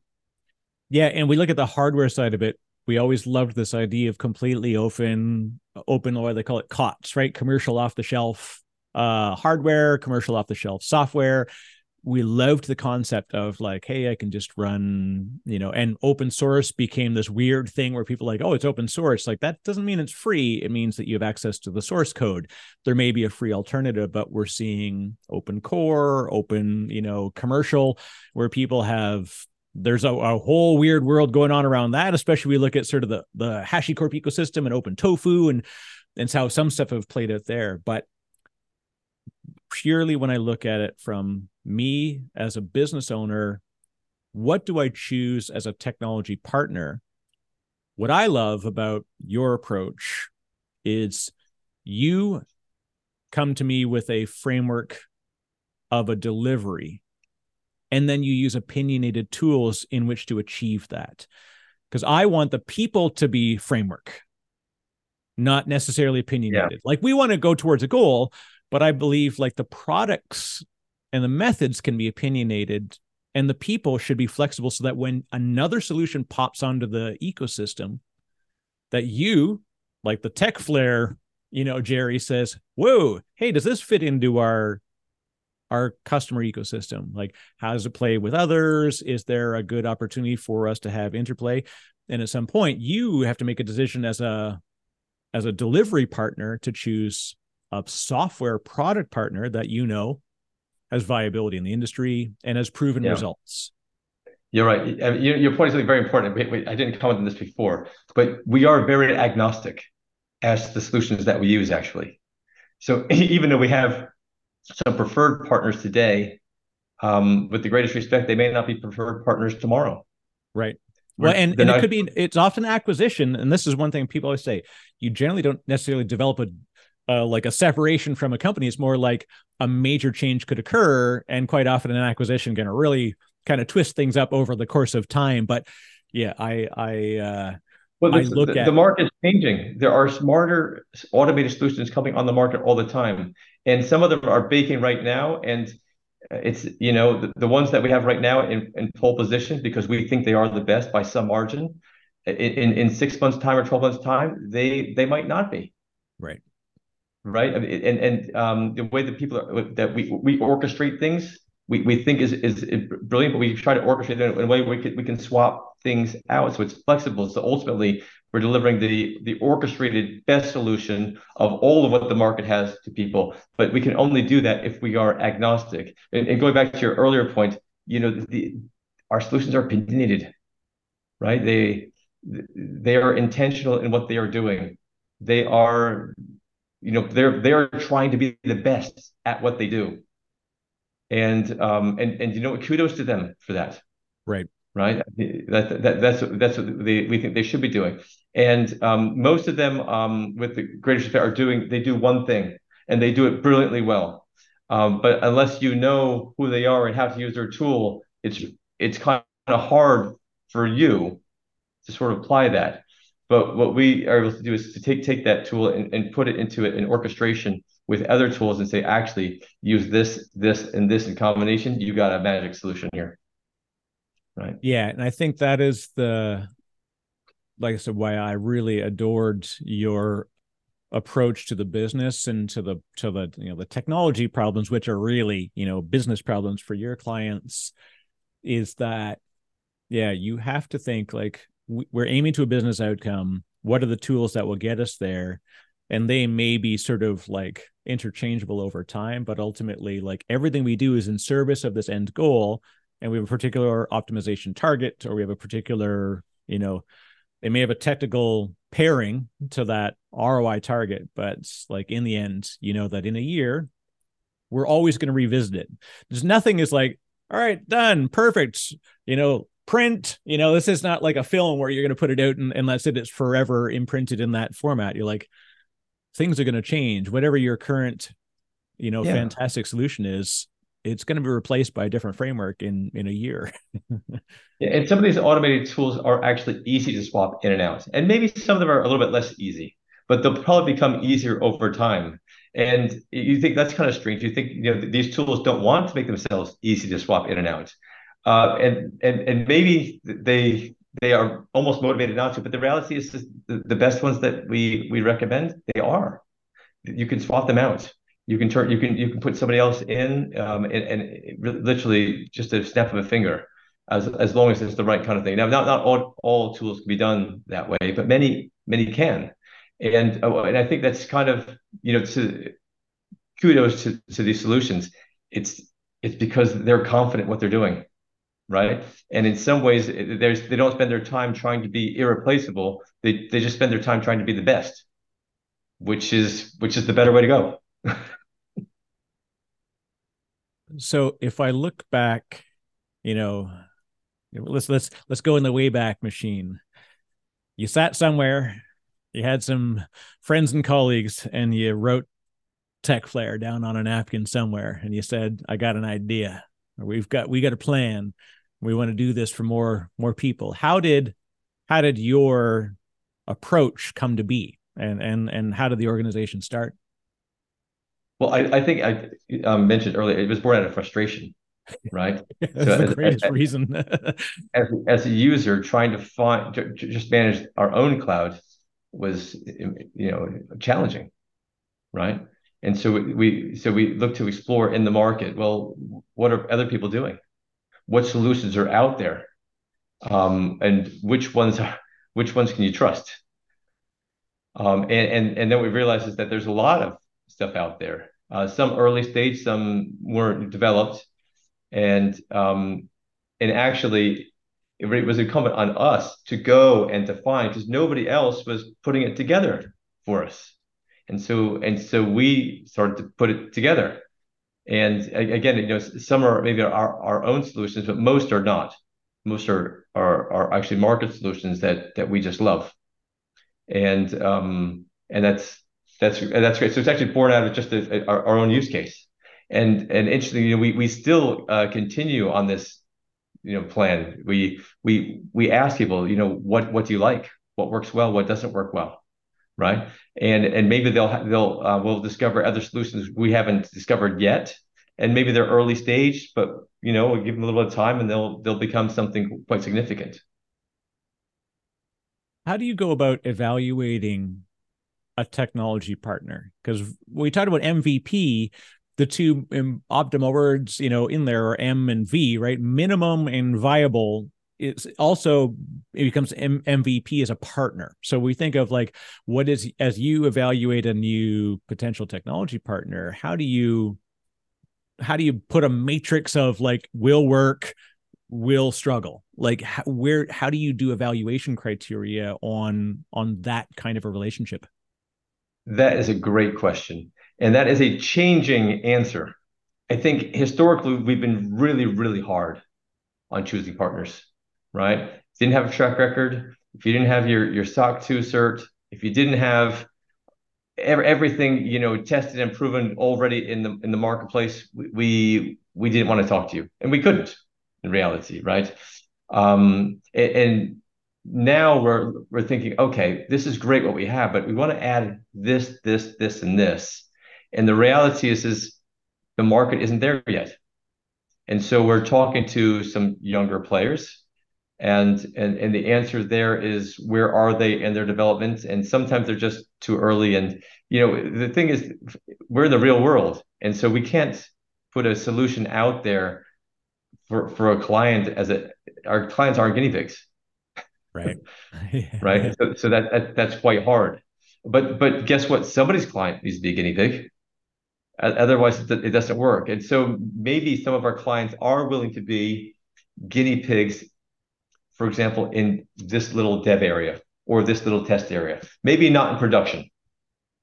Yeah. And we look at the hardware side of it. We always loved this idea of completely open, open, or they call it COTS, right? Commercial off the shelf uh, hardware, commercial off the shelf software. we loved the concept of like hey i can just run you know and open source became this weird thing where people like oh it's open source like that doesn't mean it's free it means that you have access to the source code there may be a free alternative but we're seeing open core open you know commercial where people have there's a, a whole weird world going on around that especially we look at sort of the the HashiCorp ecosystem and OpenTofu and and how some stuff have played out there but purely when I look at it from me as a business owner, what do I choose as a technology partner? What I love about your approach is you come to me with a framework of a delivery, and then you use opinionated tools in which to achieve that. Because I want the people to be framework, not necessarily opinionated. Yeah. Like we want to go towards a goal, but I believe like the products and the methods can be opinionated and the people should be flexible so that when another solution pops onto the ecosystem that you like the Tecflair you know Gerry says whoa hey does this fit into our our customer ecosystem like how does it play with others is there a good opportunity for us to have interplay and at some point you have to make a decision as a as a delivery partner to choose a software product partner that you know has viability in the industry and has proven yeah. results. You're right. Your point is something very important. I didn't comment on this before, but we are very agnostic as the solutions that we use, actually. So even though we have some preferred partners today, um, with the greatest respect, they may not be preferred partners tomorrow. Right. Well, and, and it could be, it's often acquisition. And this is one thing people always say you generally don't necessarily develop a uh, like a separation from a company. It's more like a major change could occur, and quite often an acquisition going to really kind of twist things up over the course of time. But yeah, I I uh, well, I look the, at the market's changing. There are smarter automated solutions coming on the market all the time, and some of them are baking right now. And it's you know the, the ones that we have right now in, in pole position because we think they are the best by some margin. In, in six months time or twelve months time, they they might not be. Right right? and and um, the way that people are, that we we orchestrate things, we, we think is is brilliant, but we try to orchestrate it in a way we can we can swap things out so it's flexible. So ultimately, we're delivering the the orchestrated best solution of all of what the market has to people. But we can only do that if we are agnostic. And, going back to your earlier point, you know, the, our solutions are opinionated, right? They they are intentional in what they are doing. They are you know they're they're trying to be the best at what they do and um and and you know what kudos to them for that. Right. Right? That, that that's that's what they, we think they should be doing. And um most of them um with the greatest respect are doing they do one thing and they do it brilliantly well. Um but unless you know who they are and how to use their tool it's it's kind of hard for you to sort of apply that but what we are able to do is to take take that tool and, and put it into an orchestration with other tools and say, actually, use this, this, and this in combination. You got a magic solution here. Right. Yeah. And I think that is the like I said, why I really adored your approach to the business and to the to the you know the technology problems which are really you know business problems for your clients is that yeah you have to think like we're aiming to a business outcome. What are the tools that will get us there? And they may be sort of like interchangeable over time but ultimately like everything we do is in service of this end goal. And we have a particular optimization target or we have a particular you know they may have a technical pairing to that ROI target but like in the end you know that in a year we're always going to revisit it. There's nothing is like all right done perfect you know print you know this is not like a film where you're going to put it out and, that's it it's forever imprinted in that format. You're like things are going to change. Whatever your current you know yeah. fantastic solution is it's going to be replaced by a different framework in in a year. Yeah, and some of these automated tools are actually easy to swap in and out and maybe some of them are a little bit less easy but they'll probably become easier over time. And you think that's kind of strange. You think you know these tools don't want to make themselves easy to swap in and out uh, and and and maybe they they are almost motivated not to. But the reality is, the, the best ones that we we recommend they are. You can swap them out. you can turn you can you can put somebody else in um, and, and literally just a snap of a finger as as long as it's the right kind of thing now not not all, all tools can be done that way but many many can and uh, and i think that's kind of you know to kudos to, to these solutions it's it's because they're confident what they're doing right and in some ways eh, there's they don't spend their time trying to be irreplaceable they they just spend their time trying to be the best which is which is the better way to go so if I look back, you know, let's let's let's go in the wayback machine. You sat somewhere, you had some friends and colleagues, and you wrote Tecflair down on a napkin somewhere, and you said, "I got an idea. we've got we got a plan. We want to do this for more more people." How did how did your approach come to be, and and and how did the organization start? Well, I, I think I um, mentioned earlier it was born out of frustration, right? That's so the as, greatest as, reason. as as a user, trying to find to, to just manage our own cloud was you know challenging, right? And so we, we so we look to explore in the market. Well, what are other people doing? What solutions are out there, um, and which ones which ones can you trust? Um, and and and then we realize is that there's a lot of stuff out there uh, some early stage, some weren't developed, and um, and actually, it was incumbent on us to go and to find because nobody else was putting it together for us, and so and so we started to put it together. And again, you know, some are maybe our, our own solutions, but most are not. Most are are are actually market solutions that that we just love, and um, and that's that's that's great. So it's actually born out of just a, a, our, own use case, and and interestingly, you know, we we still uh, continue on this, you know, plan. We we we ask people, you know, what what do you like? What works well? What doesn't work well? Right? And and maybe they'll they'll uh, will discover other solutions we haven't discovered yet, and maybe they're early stage, but you know, we'll give them a little bit of time, and they'll they'll become something quite significant. How do you go about evaluating a technology partner because we talked about MVP, the two optimal words, you know, in there are M and V, right? Minimum and viable is also it becomes M- MVP as a partner. So we think of like what is as you evaluate a new potential technology partner, how do you how do you put a matrix of like will work, will struggle? Like how, where how do you do evaluation criteria on on that kind of a relationship? That is a great question. And that is a changing answer. I think historically, we've been really, really hard on choosing partners, right? Didn't have a track record. If you didn't have your, your SOC 2 cert, if you didn't have everything you know tested and proven already in the in the marketplace we we didn't want to talk to you and we couldn't in reality right um and, and now we're we're thinking, okay, this is great what we have, but we want to add this, this, this, and this. And the reality is, is the market isn't there yet. And so we're talking to some younger players, and and and the answer there is where are they in their development? And sometimes they're just too early. And you know, the thing is, we're in the real world, and so we can't put a solution out there for for a client as a our clients aren't guinea pigs. Right. Right? So, so that, that that's quite hard. But but guess what? Somebody's client needs to be a guinea pig. Otherwise it doesn't work. And so maybe some of our clients are willing to be guinea pigs for example in this little dev area or this little test area. Maybe not in production.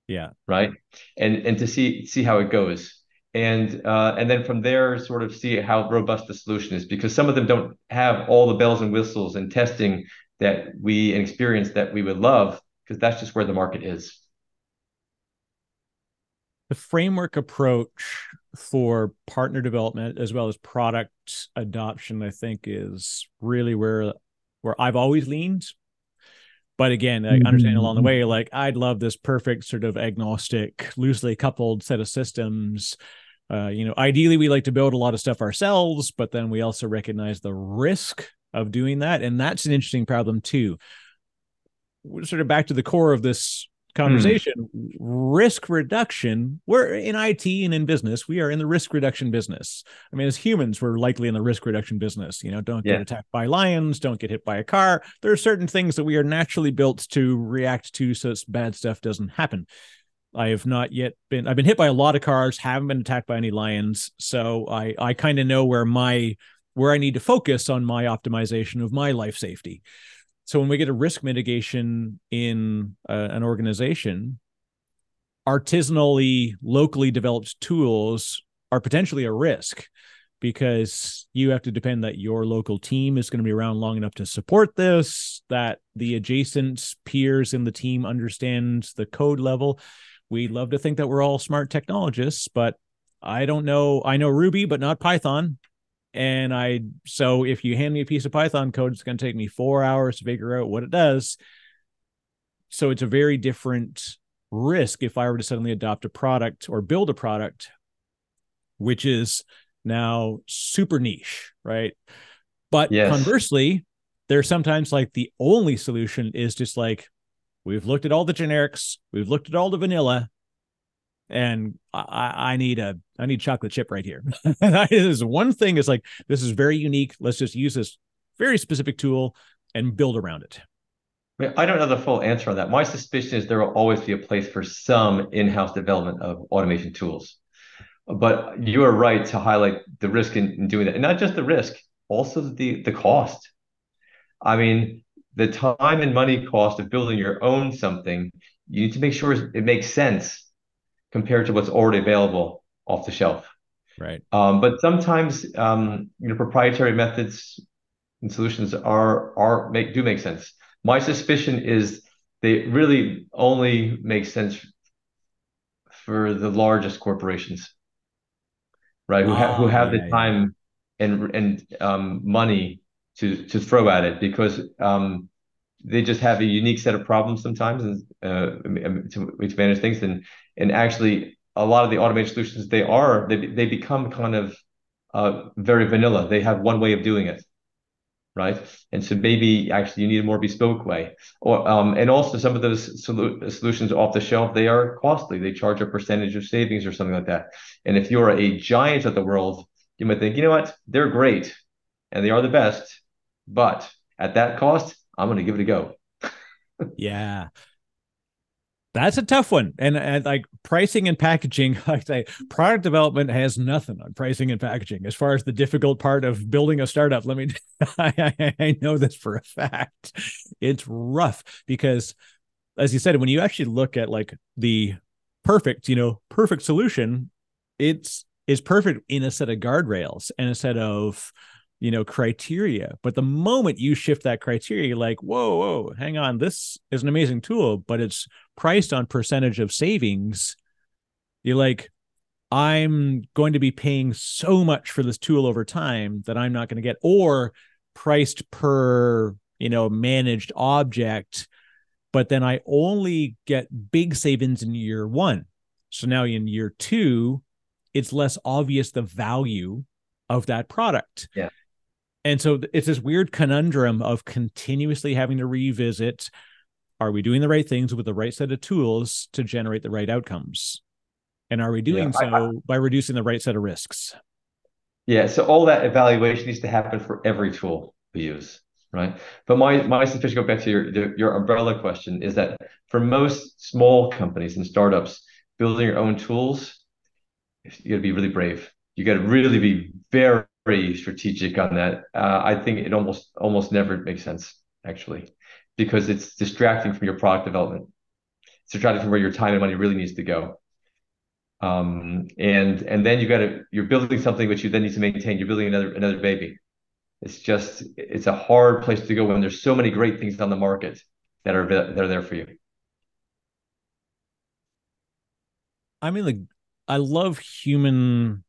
Yeah. Right? And and to see see how it goes. And uh, and then from there sort of see how robust the solution is because some of them don't have all the bells and whistles and testing that we experience that we would love because that's just where the market is. The framework approach for partner development as well as product adoption, I think, is really where where I've always leaned. But again, I understand along the mm-hmm. way, like I'd love this perfect sort of agnostic, loosely coupled set of systems. Uh, you know, ideally, we like to build a lot of stuff ourselves, but then we also recognize the risk of doing that. And that's an interesting problem too. We're sort of back to the core of this conversation, mm. risk reduction. We're in IT and in business. We are in the risk reduction business. I mean, as humans, we're likely in the risk reduction business. You know, don't yeah. get attacked by lions, don't get hit by a car. There are certain things that we are naturally built to react to, so bad stuff doesn't happen. I have not yet been. I've been hit by a lot of cars. Haven't been attacked by any lions. So I I kind of know where my where I need to focus on my optimization of my life safety. So when we get a risk mitigation in uh, an organization, artisanally, locally developed tools are potentially a risk because you have to depend that your local team is going to be around long enough to support this, that the adjacent peers in the team understand the code level. We love to think that we're all smart technologists, but I don't know. I know Ruby, but not Python and I so if you hand me a piece of Python code, it's going to take me four hours to figure out what it does. So it's a very different risk if I were to suddenly adopt a product or build a product, which is now super niche, right? But yes. conversely, there's sometimes like the only solution is just like we've looked at all the generics, we've looked at all the vanilla, and I, I need a I need chocolate chip right here. is one thing is like this is very unique. Let's just use this very specific tool and build around it. I don't know the full answer on that. My suspicion is there will always be a place for some in-house development of automation tools. But you are right to highlight the risk in, in doing that, and not just the risk, also the the cost. I mean, the time and money cost of building your own something. You need to make sure it makes sense compared to what's already available off the shelf. Right. Um, but sometimes um, you know proprietary methods and solutions are are make do make sense. My suspicion is they really only make sense for the largest corporations, right? Who, ha- who ah, have yeah, the time yeah. and and um, money to to throw at it because um, they just have a unique set of problems sometimes and uh, to, to manage things. And and actually a lot of the automated solutions they are they, they become kind of uh, very vanilla. They have one way of doing it right? And so maybe actually you need a more bespoke way. Or um, and also some of those solu- solutions off the shelf they are costly. They charge a percentage of savings or something like that. And if you're a giant of the world you might think you know what? They're great and they are the best but at that cost I'm going to give it a go. yeah. That's a tough one. And, and like pricing and packaging, like I say product development has nothing on pricing and packaging as far as the difficult part of building a startup. Let me, I, I know this for a fact. It's rough because, as you said, when you actually look at like the perfect, you know, perfect solution, it's is perfect in a set of guardrails and a set of you know criteria but the moment you shift that criteria like whoa whoa hang on this is an amazing tool but it's priced on percentage of savings. You're like i'm going to be paying so much for this tool over time that i'm not going to get or priced per you know managed object but then i only get big savings in year one. So now in year two it's less obvious the value of that product. Yeah and so it's this weird conundrum of continuously having to revisit are we doing the right things with the right set of tools to generate the right outcomes? And are we doing yeah, so I, by reducing the right set of risks? Yeah, so all that evaluation needs to happen for every tool we use, right? But my my suspicion, go back to your your umbrella question, is that for most small companies and startups, building your own tools, you got to be really brave. You got to really be very very strategic on that. Uh, I think it almost almost never makes sense actually, because it's distracting from your product development. It's distracting from where your time and money really needs to go. Um, and and then you got to you're building something which you then need to maintain. You're building another another baby. It's just it's a hard place to go when there's so many great things on the market that are that are there for you. I mean, like I love human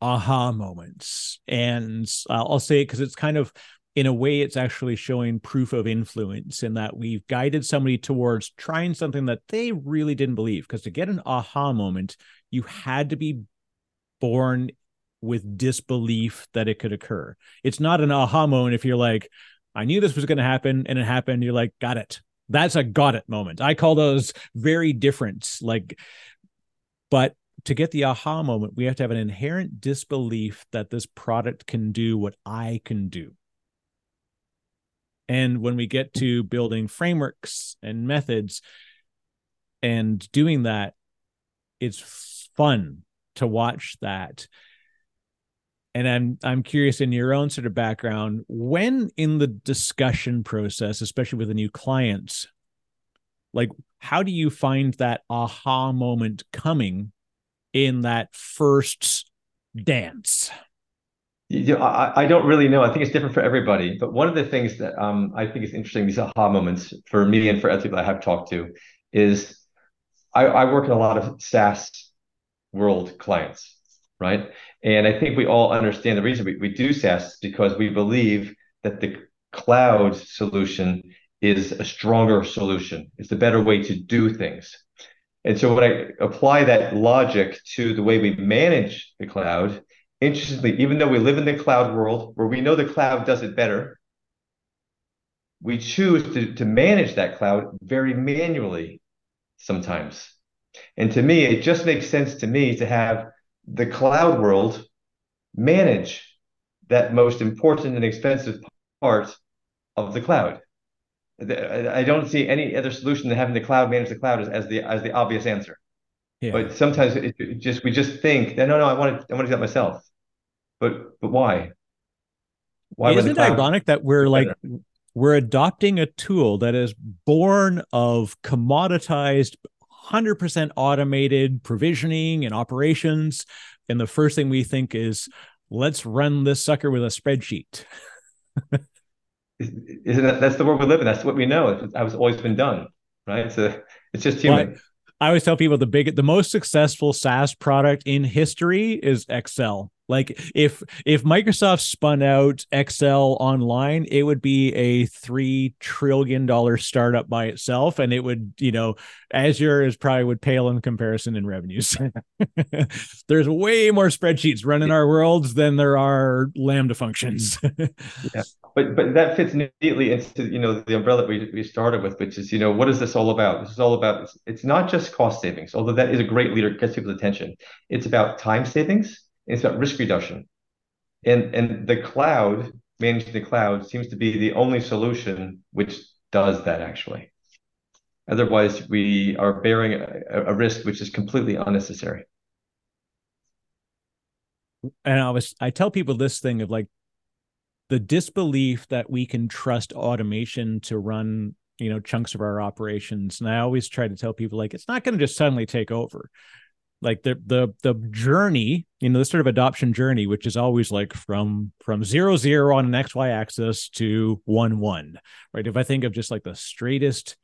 aha moments. And uh, I'll say it because it's kind of, in a way, it's actually showing proof of influence in that we've guided somebody towards trying something that they really didn't believe. Because to get an aha moment, you had to be born with disbelief that it could occur. It's not an aha moment if you're like, I knew this was going to happen and it happened. You're like, got it. That's a got it moment. I call those very different. Like, but to get the aha moment, we have to have an inherent disbelief that this product can do what I can do. And when we get to building frameworks and methods and doing that, it's fun to watch that. And I'm I'm curious in your own sort of background, when in the discussion process, especially with the new clients, like how do you find that aha moment coming in that first dance? You know, I, I don't really know. I think it's different for everybody. But one of the things that um, I think is interesting, these aha moments for me and for other people I have talked to, is I, I work in a lot of SaaS world clients, right? And I think we all understand the reason we, we do SaaS because we believe that the cloud solution is a stronger solution. It's the better way to do things. And so when I apply that logic to the way we manage the cloud, interestingly, even though we live in the cloud world where we know the cloud does it better, we choose to, to manage that cloud very manually sometimes. And to me, it just makes sense to me to have the cloud world manage that most important and expensive part of the cloud. I don't see any other solution than having the cloud manage the cloud as, as the as the obvious answer. Yeah. But sometimes it, it just we just think that no, no, I want to I want to do that myself. But but why? Why Isn't it ironic that we're like we're adopting a tool that is born of commoditized 100% automated provisioning and operations and the first thing we think is let's run this sucker with a spreadsheet isn't that that's the world we live in? That's what we know. It's it's always been done, right? So it's just human. Well, I always tell people the big, the most successful SaaS product in history is Excel. Like if if Microsoft spun out Excel online, it would be a three trillion dollar startup by itself, and it would, you know, Azure is probably would pale in comparison in revenues. There's way more spreadsheets running our worlds than there are Lambda functions. Mm-hmm. yeah. But but that fits neatly into you know the umbrella we we started with, which is you know what is this all about? This is all about it's, it's not just cost savings, although that is a great leader, gets people's attention. It's about time savings it's about risk reduction. And, and the cloud, managing the cloud, seems to be the only solution which does that actually. Otherwise, we are bearing a, a risk which is completely unnecessary. And I was I tell people this thing of like the disbelief that we can trust automation to run you know chunks of our operations and i always try to tell people like it's not going to just suddenly take over like the the the journey you know the sort of adoption journey which is always like from from zero zero on an xy axis to one one right? If i think of just like the straightest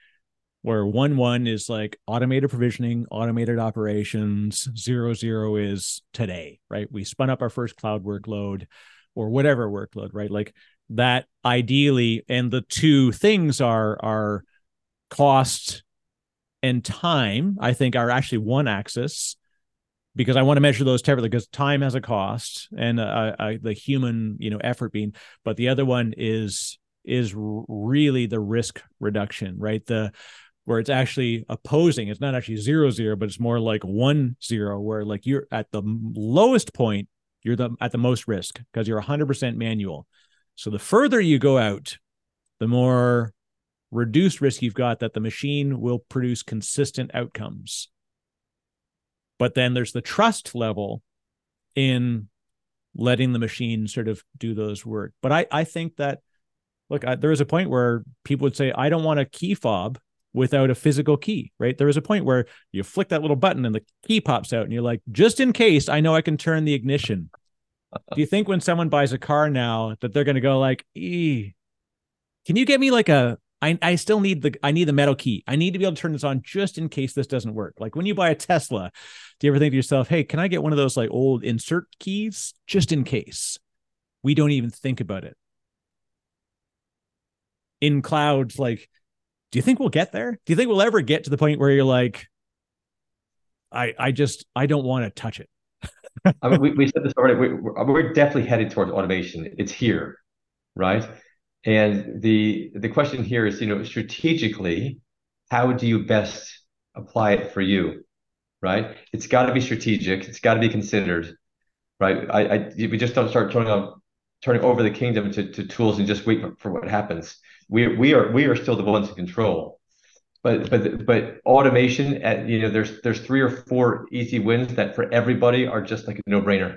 where one one is like automated provisioning automated operations zero zero is today right? We spun up our first cloud workload or whatever workload right? Like that ideally and the two things are are cost and time i think are actually one axis because I want to measure those separately because time has a cost and uh, the human you know effort being, but the other one is is really the risk reduction, right? The where it's actually opposing. It's not actually zero zero, but it's more like one zero, where like you're at the lowest point, you're the at the most risk because you're 100% manual. So the further you go out, the more reduced risk you've got that the machine will produce consistent outcomes but then there's the trust level in letting the machine sort of do those work. But i i think that look I, there is a point where people would say i don't want a key fob without a physical key right? There is a point where you flick that little button and the key pops out and you're like just in case i know i can turn the ignition. Do you think when someone buys a car now that they're going to go like e can you get me like a I, I still need the I need the metal key. I need to be able to turn this on just in case this doesn't work. Like when you buy a Tesla, do you ever think to yourself, "Hey, can I get one of those like old insert keys just in case?" We don't even think about it. In clouds, like, do you think we'll get there? Do you think we'll ever get to the point where you're like, I I just I don't want to touch it. I mean, we, we said this already. We, we're definitely headed towards automation. It's here, right? And the the question here is, you know, strategically, how do you best apply it for you? Right? It's got to be strategic. It's got to be considered. Right? I, I we just don't start turning on turning over the kingdom to, to tools and just wait for, what happens. We we are we are still the ones in control. But but but automation at you know there's there's three or four easy wins that for everybody are just like a no brainer.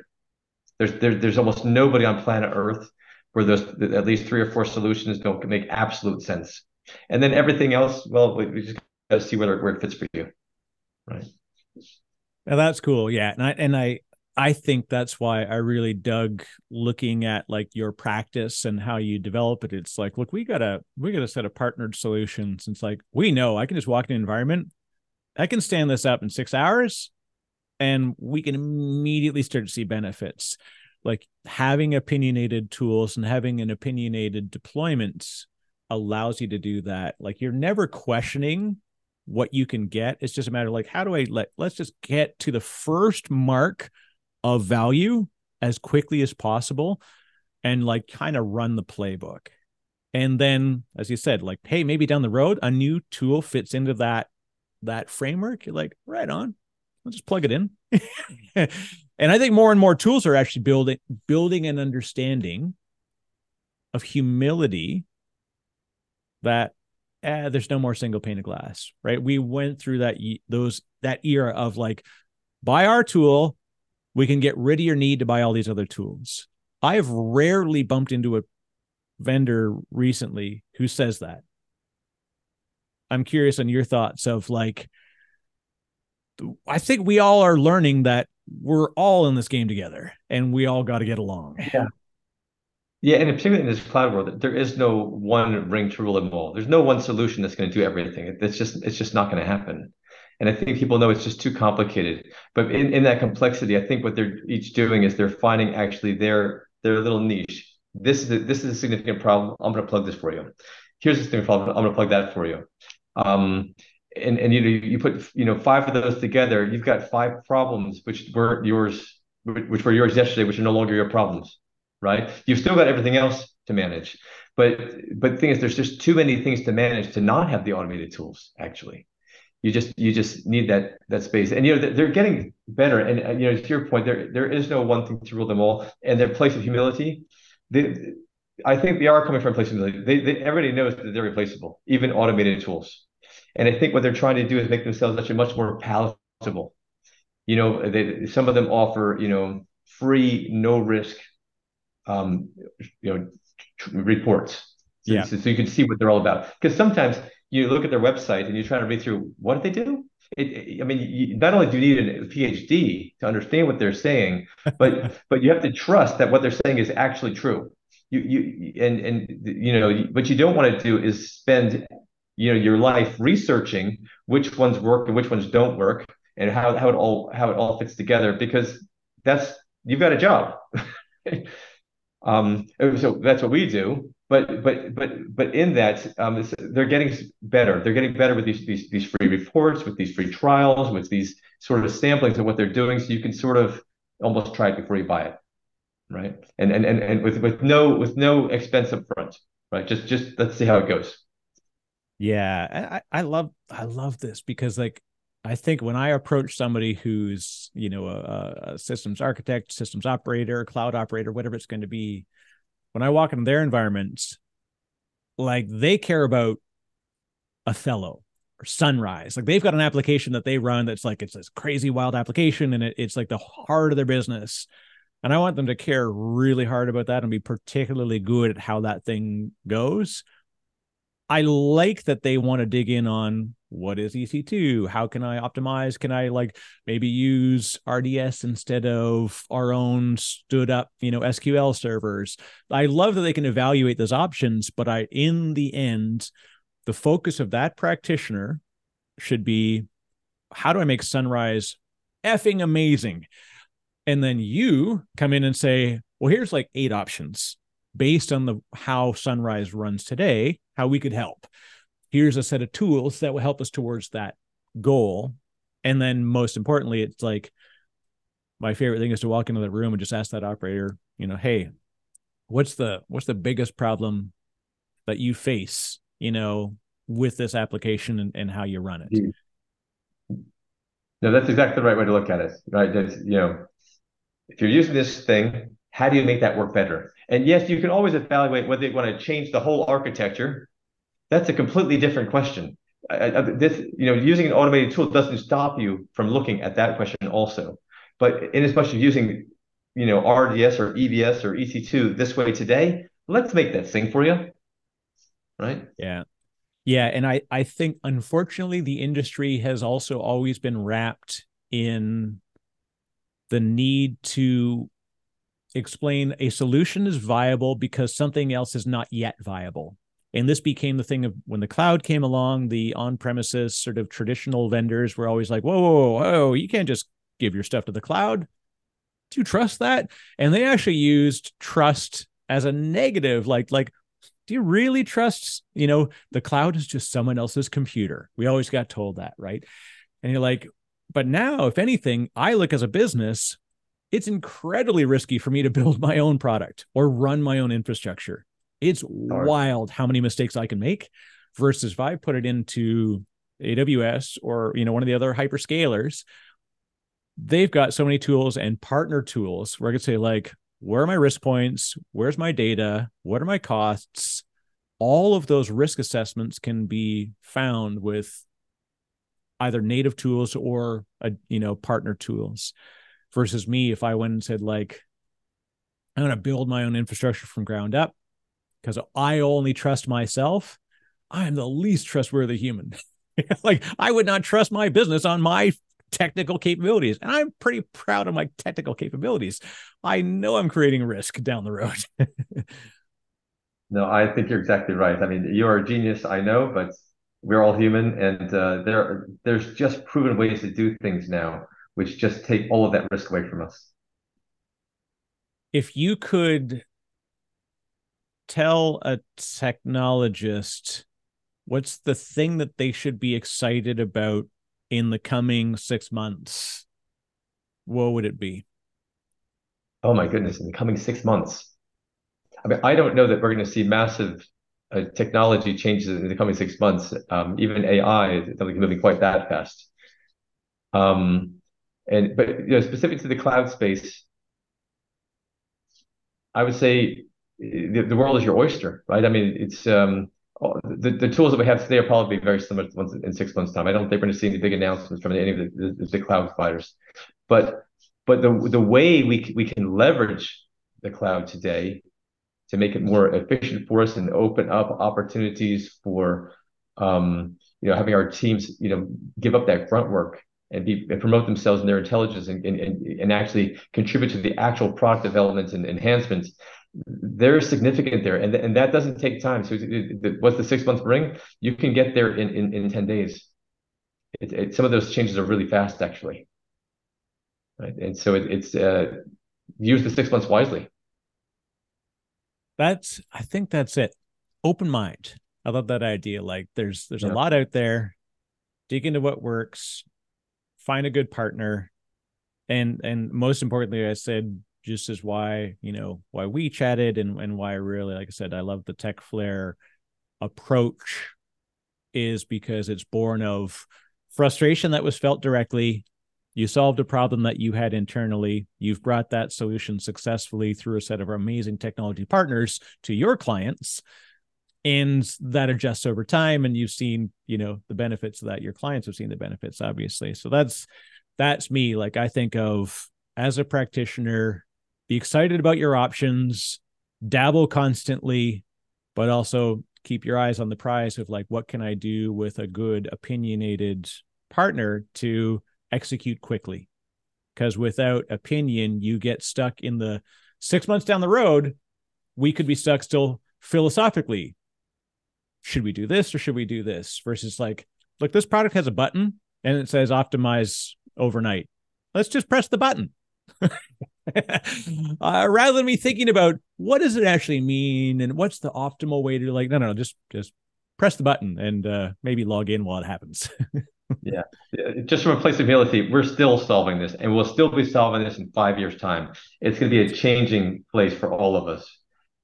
There's there, there's almost nobody on planet Earth where those at least three or four solutions don't make absolute sense. And then everything else, well, we, just got to see where, where it fits for you. Right. Now that's cool. Yeah. And I, and I, I think that's why I really dug looking at like your practice and how you develop it. It's like, look, we got a we got a set of partnered solutions. It's like we know I can just walk in an environment, I can stand this up in six hours, and we can immediately start to see benefits. Like having opinionated tools and having an opinionated deployments allows you to do that. Like you're never questioning what you can get. It's just a matter of like, how do I let let's just get to the first mark of value as quickly as possible and like kind of run the playbook. And then as you said, like, hey, maybe down the road a new tool fits into that that framework. You're like, right on. I'll just plug it in. and I think more and more tools are actually building building an understanding of humility that eh, there's no more single pane of glass, right? We went through that those that era of like buy our tool, we can get rid of your need to buy all these other tools. I have rarely bumped into a vendor recently who says that. I'm curious on your thoughts of like I think we all are learning that we're all in this game together and we all got to get along. Yeah. Yeah, and particularly in this cloud world, there is no one ring to rule them all. There's no one solution that's going to do everything. It's just it's just not going to happen. And I think people know it's just too complicated. But in, in that complexity, I think what they're each doing is they're finding actually their their little niche. This is a, this is a significant problem. I'm going to plug this for you. Here's a significant problem. I'm going to plug that for you. Um, and and you know you put you know five of those together, you've got five problems which were yours, which were yours yesterday, which are no longer your problems right? You've still got everything else to manage. But but the thing is there's just too many things to manage to not have the automated tools actually. You just you just need that that space. And you know they're getting better and you know to your point there there is no one thing to rule them all and their place of humility they, I think they are coming from a place of humility. They, they everybody knows that they're replaceable, even automated tools. And I think what they're trying to do is make themselves actually much more palatable. You know, they, some of them offer, you know, free, no risk um, you know reports. So, yeah. so, so you can see what they're all about. Because sometimes you look at their website and you try to read through what they do. It, I mean, you, not only do you need a PhD to understand what they're saying, but but you have to trust that what they're saying is actually true. You you and and you know what you don't want to do is spend you know your life researching which ones work and which ones don't work and how how it all how it all fits together because that's you've got a job. Um, so that's what we do. But but but but in that, um, they're getting better. They're getting better with these, these these free reports, with these free trials, with these sort of samplings of what they're doing. So you can sort of almost try it before you buy it, right? And and and, and with with no with no expense up front, right? Just just let's see how it goes. Yeah, I, I love I love this because like I think when I approach somebody who's, you know, a, a, systems architect, systems operator, cloud operator, whatever it's going to be, when I walk into their environments, like they care about Othello or Sunrise. Like they've got an application that they run that's like it's this crazy wild application and it, it's like the heart of their business. And I want them to care really hard about that and be particularly good at how that thing goes. I like that they want to dig in on what is EC2? How can I optimize? Can I like maybe use RDS instead of our own stood up, you know, SQL servers? I love that they can evaluate those options, but I in the end, the focus of that practitioner should be how do I make Sunrise effing amazing? And then you come in and say, well, here's like eight options based on the how Sunrise runs today, how we could help here's a set of tools that will help us towards that goal and then most importantly it's like my favorite thing is to walk into the room and just ask that operator you know hey what's the what's the biggest problem that you face, you know, with this application and, and how you run it. Mm-hmm. No, that's exactly the right way to look at it, right? That's, you know, if you're using this thing, how do you make that work better? And yes, you can always evaluate whether you want to change the whole architecture. That's a completely different question. this, you know, using an automated tool doesn't stop you from looking at that question also. But in as much as using, you know, RDS or EBS or EC2 this way today, let's make that sing for you. Right? Yeah. Yeah, and I I think unfortunately the industry has also always been wrapped in the need to explain a solution is viable because something else is not yet viable. And this became the thing of when the cloud came along, the on-premises sort of traditional vendors were always like, whoa, whoa, whoa, you can't just give your stuff to the cloud. Do you trust that? And they actually used trust as a negative, like, like, do you really trust, you know, the cloud is just someone else's computer? We always got told that, right? And you're like, but now, if anything, I look as a business, it's incredibly risky for me to build my own product or run my own infrastructure. It's wild how many mistakes I can make versus if I put it into AWS or you know one of the other hyperscalers, they've got so many tools and partner tools where I could say like where are my risk points? Where's my data? What are my costs? All of those risk assessments can be found with either native tools or a, you know partner tools versus me if I went and said like I'm going to build my own infrastructure from ground up because I only trust myself. I am the least trustworthy human. like I would not trust my business on my technical capabilities. And I'm pretty proud of my technical capabilities. I know I'm creating risk down the road. no, I think you're exactly right. I mean, you're a genius, I know, but we're all human, and uh, there there's just proven ways to do things now, which just take all of that risk away from us. If you could tell a technologist what's the thing that they should be excited about in the coming six months, what would it be? Oh my goodness, in the coming six months. I mean, I don't know that we're going to see massive uh, technology changes in the coming six months. Um, even AI is moving quite that fast. Um, and but you know, specific to the cloud space, I would say the, the world is your oyster, right? I mean, it's um, the, the tools that we have today are probably very similar to ones in six months' time. I don't think we're going to see any big announcements from any of the, the, the cloud providers, but but the the way we we can leverage the cloud today to make it more efficient for us and open up opportunities for um, you know having our teams you know give up that grunt work and be and promote themselves and their intelligence and, and, and actually contribute to the actual product development and enhancements they're significant there, and and that doesn't take time. So, what's the six months bring? You can get there in in, in ten days. It, it, some of those changes are really fast, actually. Right, and so it, it's uh, use the six months wisely. That's I think that's it. Open mind. I love that idea. Like there's there's yeah. a lot out there. Dig into what works. Find a good partner, and and most importantly, I said just as why you know why we chatted and and why really like I said I love the Tecflair approach is because it's born of frustration that was felt directly. You solved a problem that you had internally. You've brought that solution successfully through a set of amazing technology partners to your clients and that adjusts over time and you've seen you know the benefits of that your clients have seen the benefits obviously so that's that's me like i think of as a practitioner be excited about your options, dabble constantly, but also keep your eyes on the prize of like, what can I do with a good, opinionated partner to execute quickly? Because without opinion, you get stuck in the six months down the road. We could be stuck still philosophically. Should we do this or should we do this? Versus like, look, this product has a button and it says optimize overnight. Let's just press the button. uh, rather than me thinking about what does it actually mean and what's the optimal way to like no no, no just just press the button and uh, maybe log in while it happens. Yeah. Just from a place of humility we're still solving this and we'll still be solving this in five years time. It's going to be a changing place for all of us.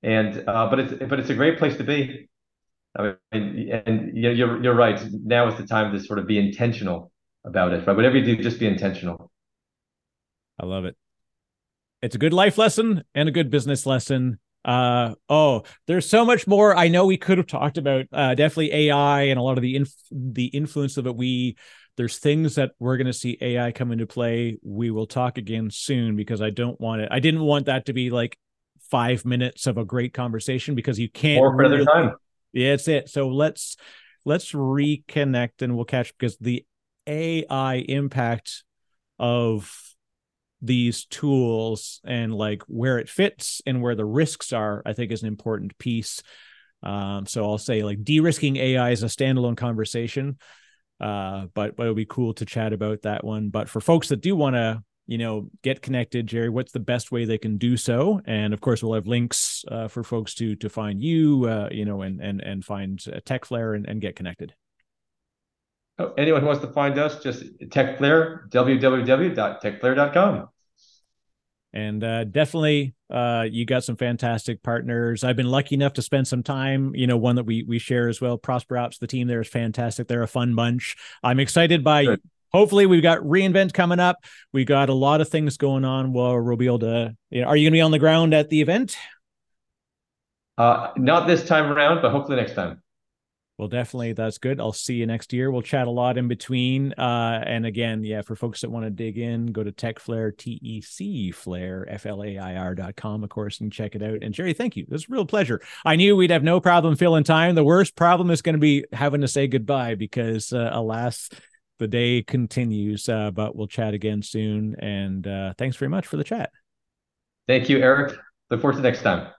And uh, but it's but it's a great place to be I mean, and you're you're right. Now is the time to sort of be intentional about it. Right, whatever you do, just be intentional. I love it. It's a good life lesson and a good business lesson. Uh oh, there's so much more. I know we could have talked about uh, definitely AI and a lot of the inf- the influence of it. We there's things that we're going to see AI come into play. We will talk again soon because I don't want it. I didn't want that to be like five minutes of a great conversation because you can't. Or for really, time. Yeah, it's it. So let's let's reconnect and we'll catch because the AI impact of these tools and like where it fits and where the risks are, I think is an important piece. Um, so I'll say like de-risking AI is a standalone conversation. Uh, but, but it would be cool to chat about that one. But for folks that do want to, you know, get connected, Gerry, what's the best way they can do so? And of course, we'll have links uh, for folks to to find you, uh, you know, and and and find uh, Tecflair and, and get connected. Oh, anyone who wants to find us, just Tecflair, www.tecflair.com and uh, definitely uh, you got some fantastic partners i've been lucky enough to spend some time you know one that we we share as well ProsperOps the team there is fantastic they're a fun bunch i'm excited by Good. Hopefully we've got reinvent coming up we got a lot of things going on where we'll be able to you know are you going to be on the ground at the event uh not this time around but hopefully next time well, definitely that's good. I'll see you next year. We'll chat a lot in between. Uh, and again, yeah, for folks that want to dig in, go to Tecflair, T E C Flair, F L A I R dot com, of course, and check it out. And Gerry, thank you. It was a real pleasure. I knew we'd have no problem filling time. The worst problem is going to be having to say goodbye because, uh, alas, the day continues, uh, but we'll chat again soon. And uh, thanks very much for the chat. Thank you, Eric. Look forward to next time.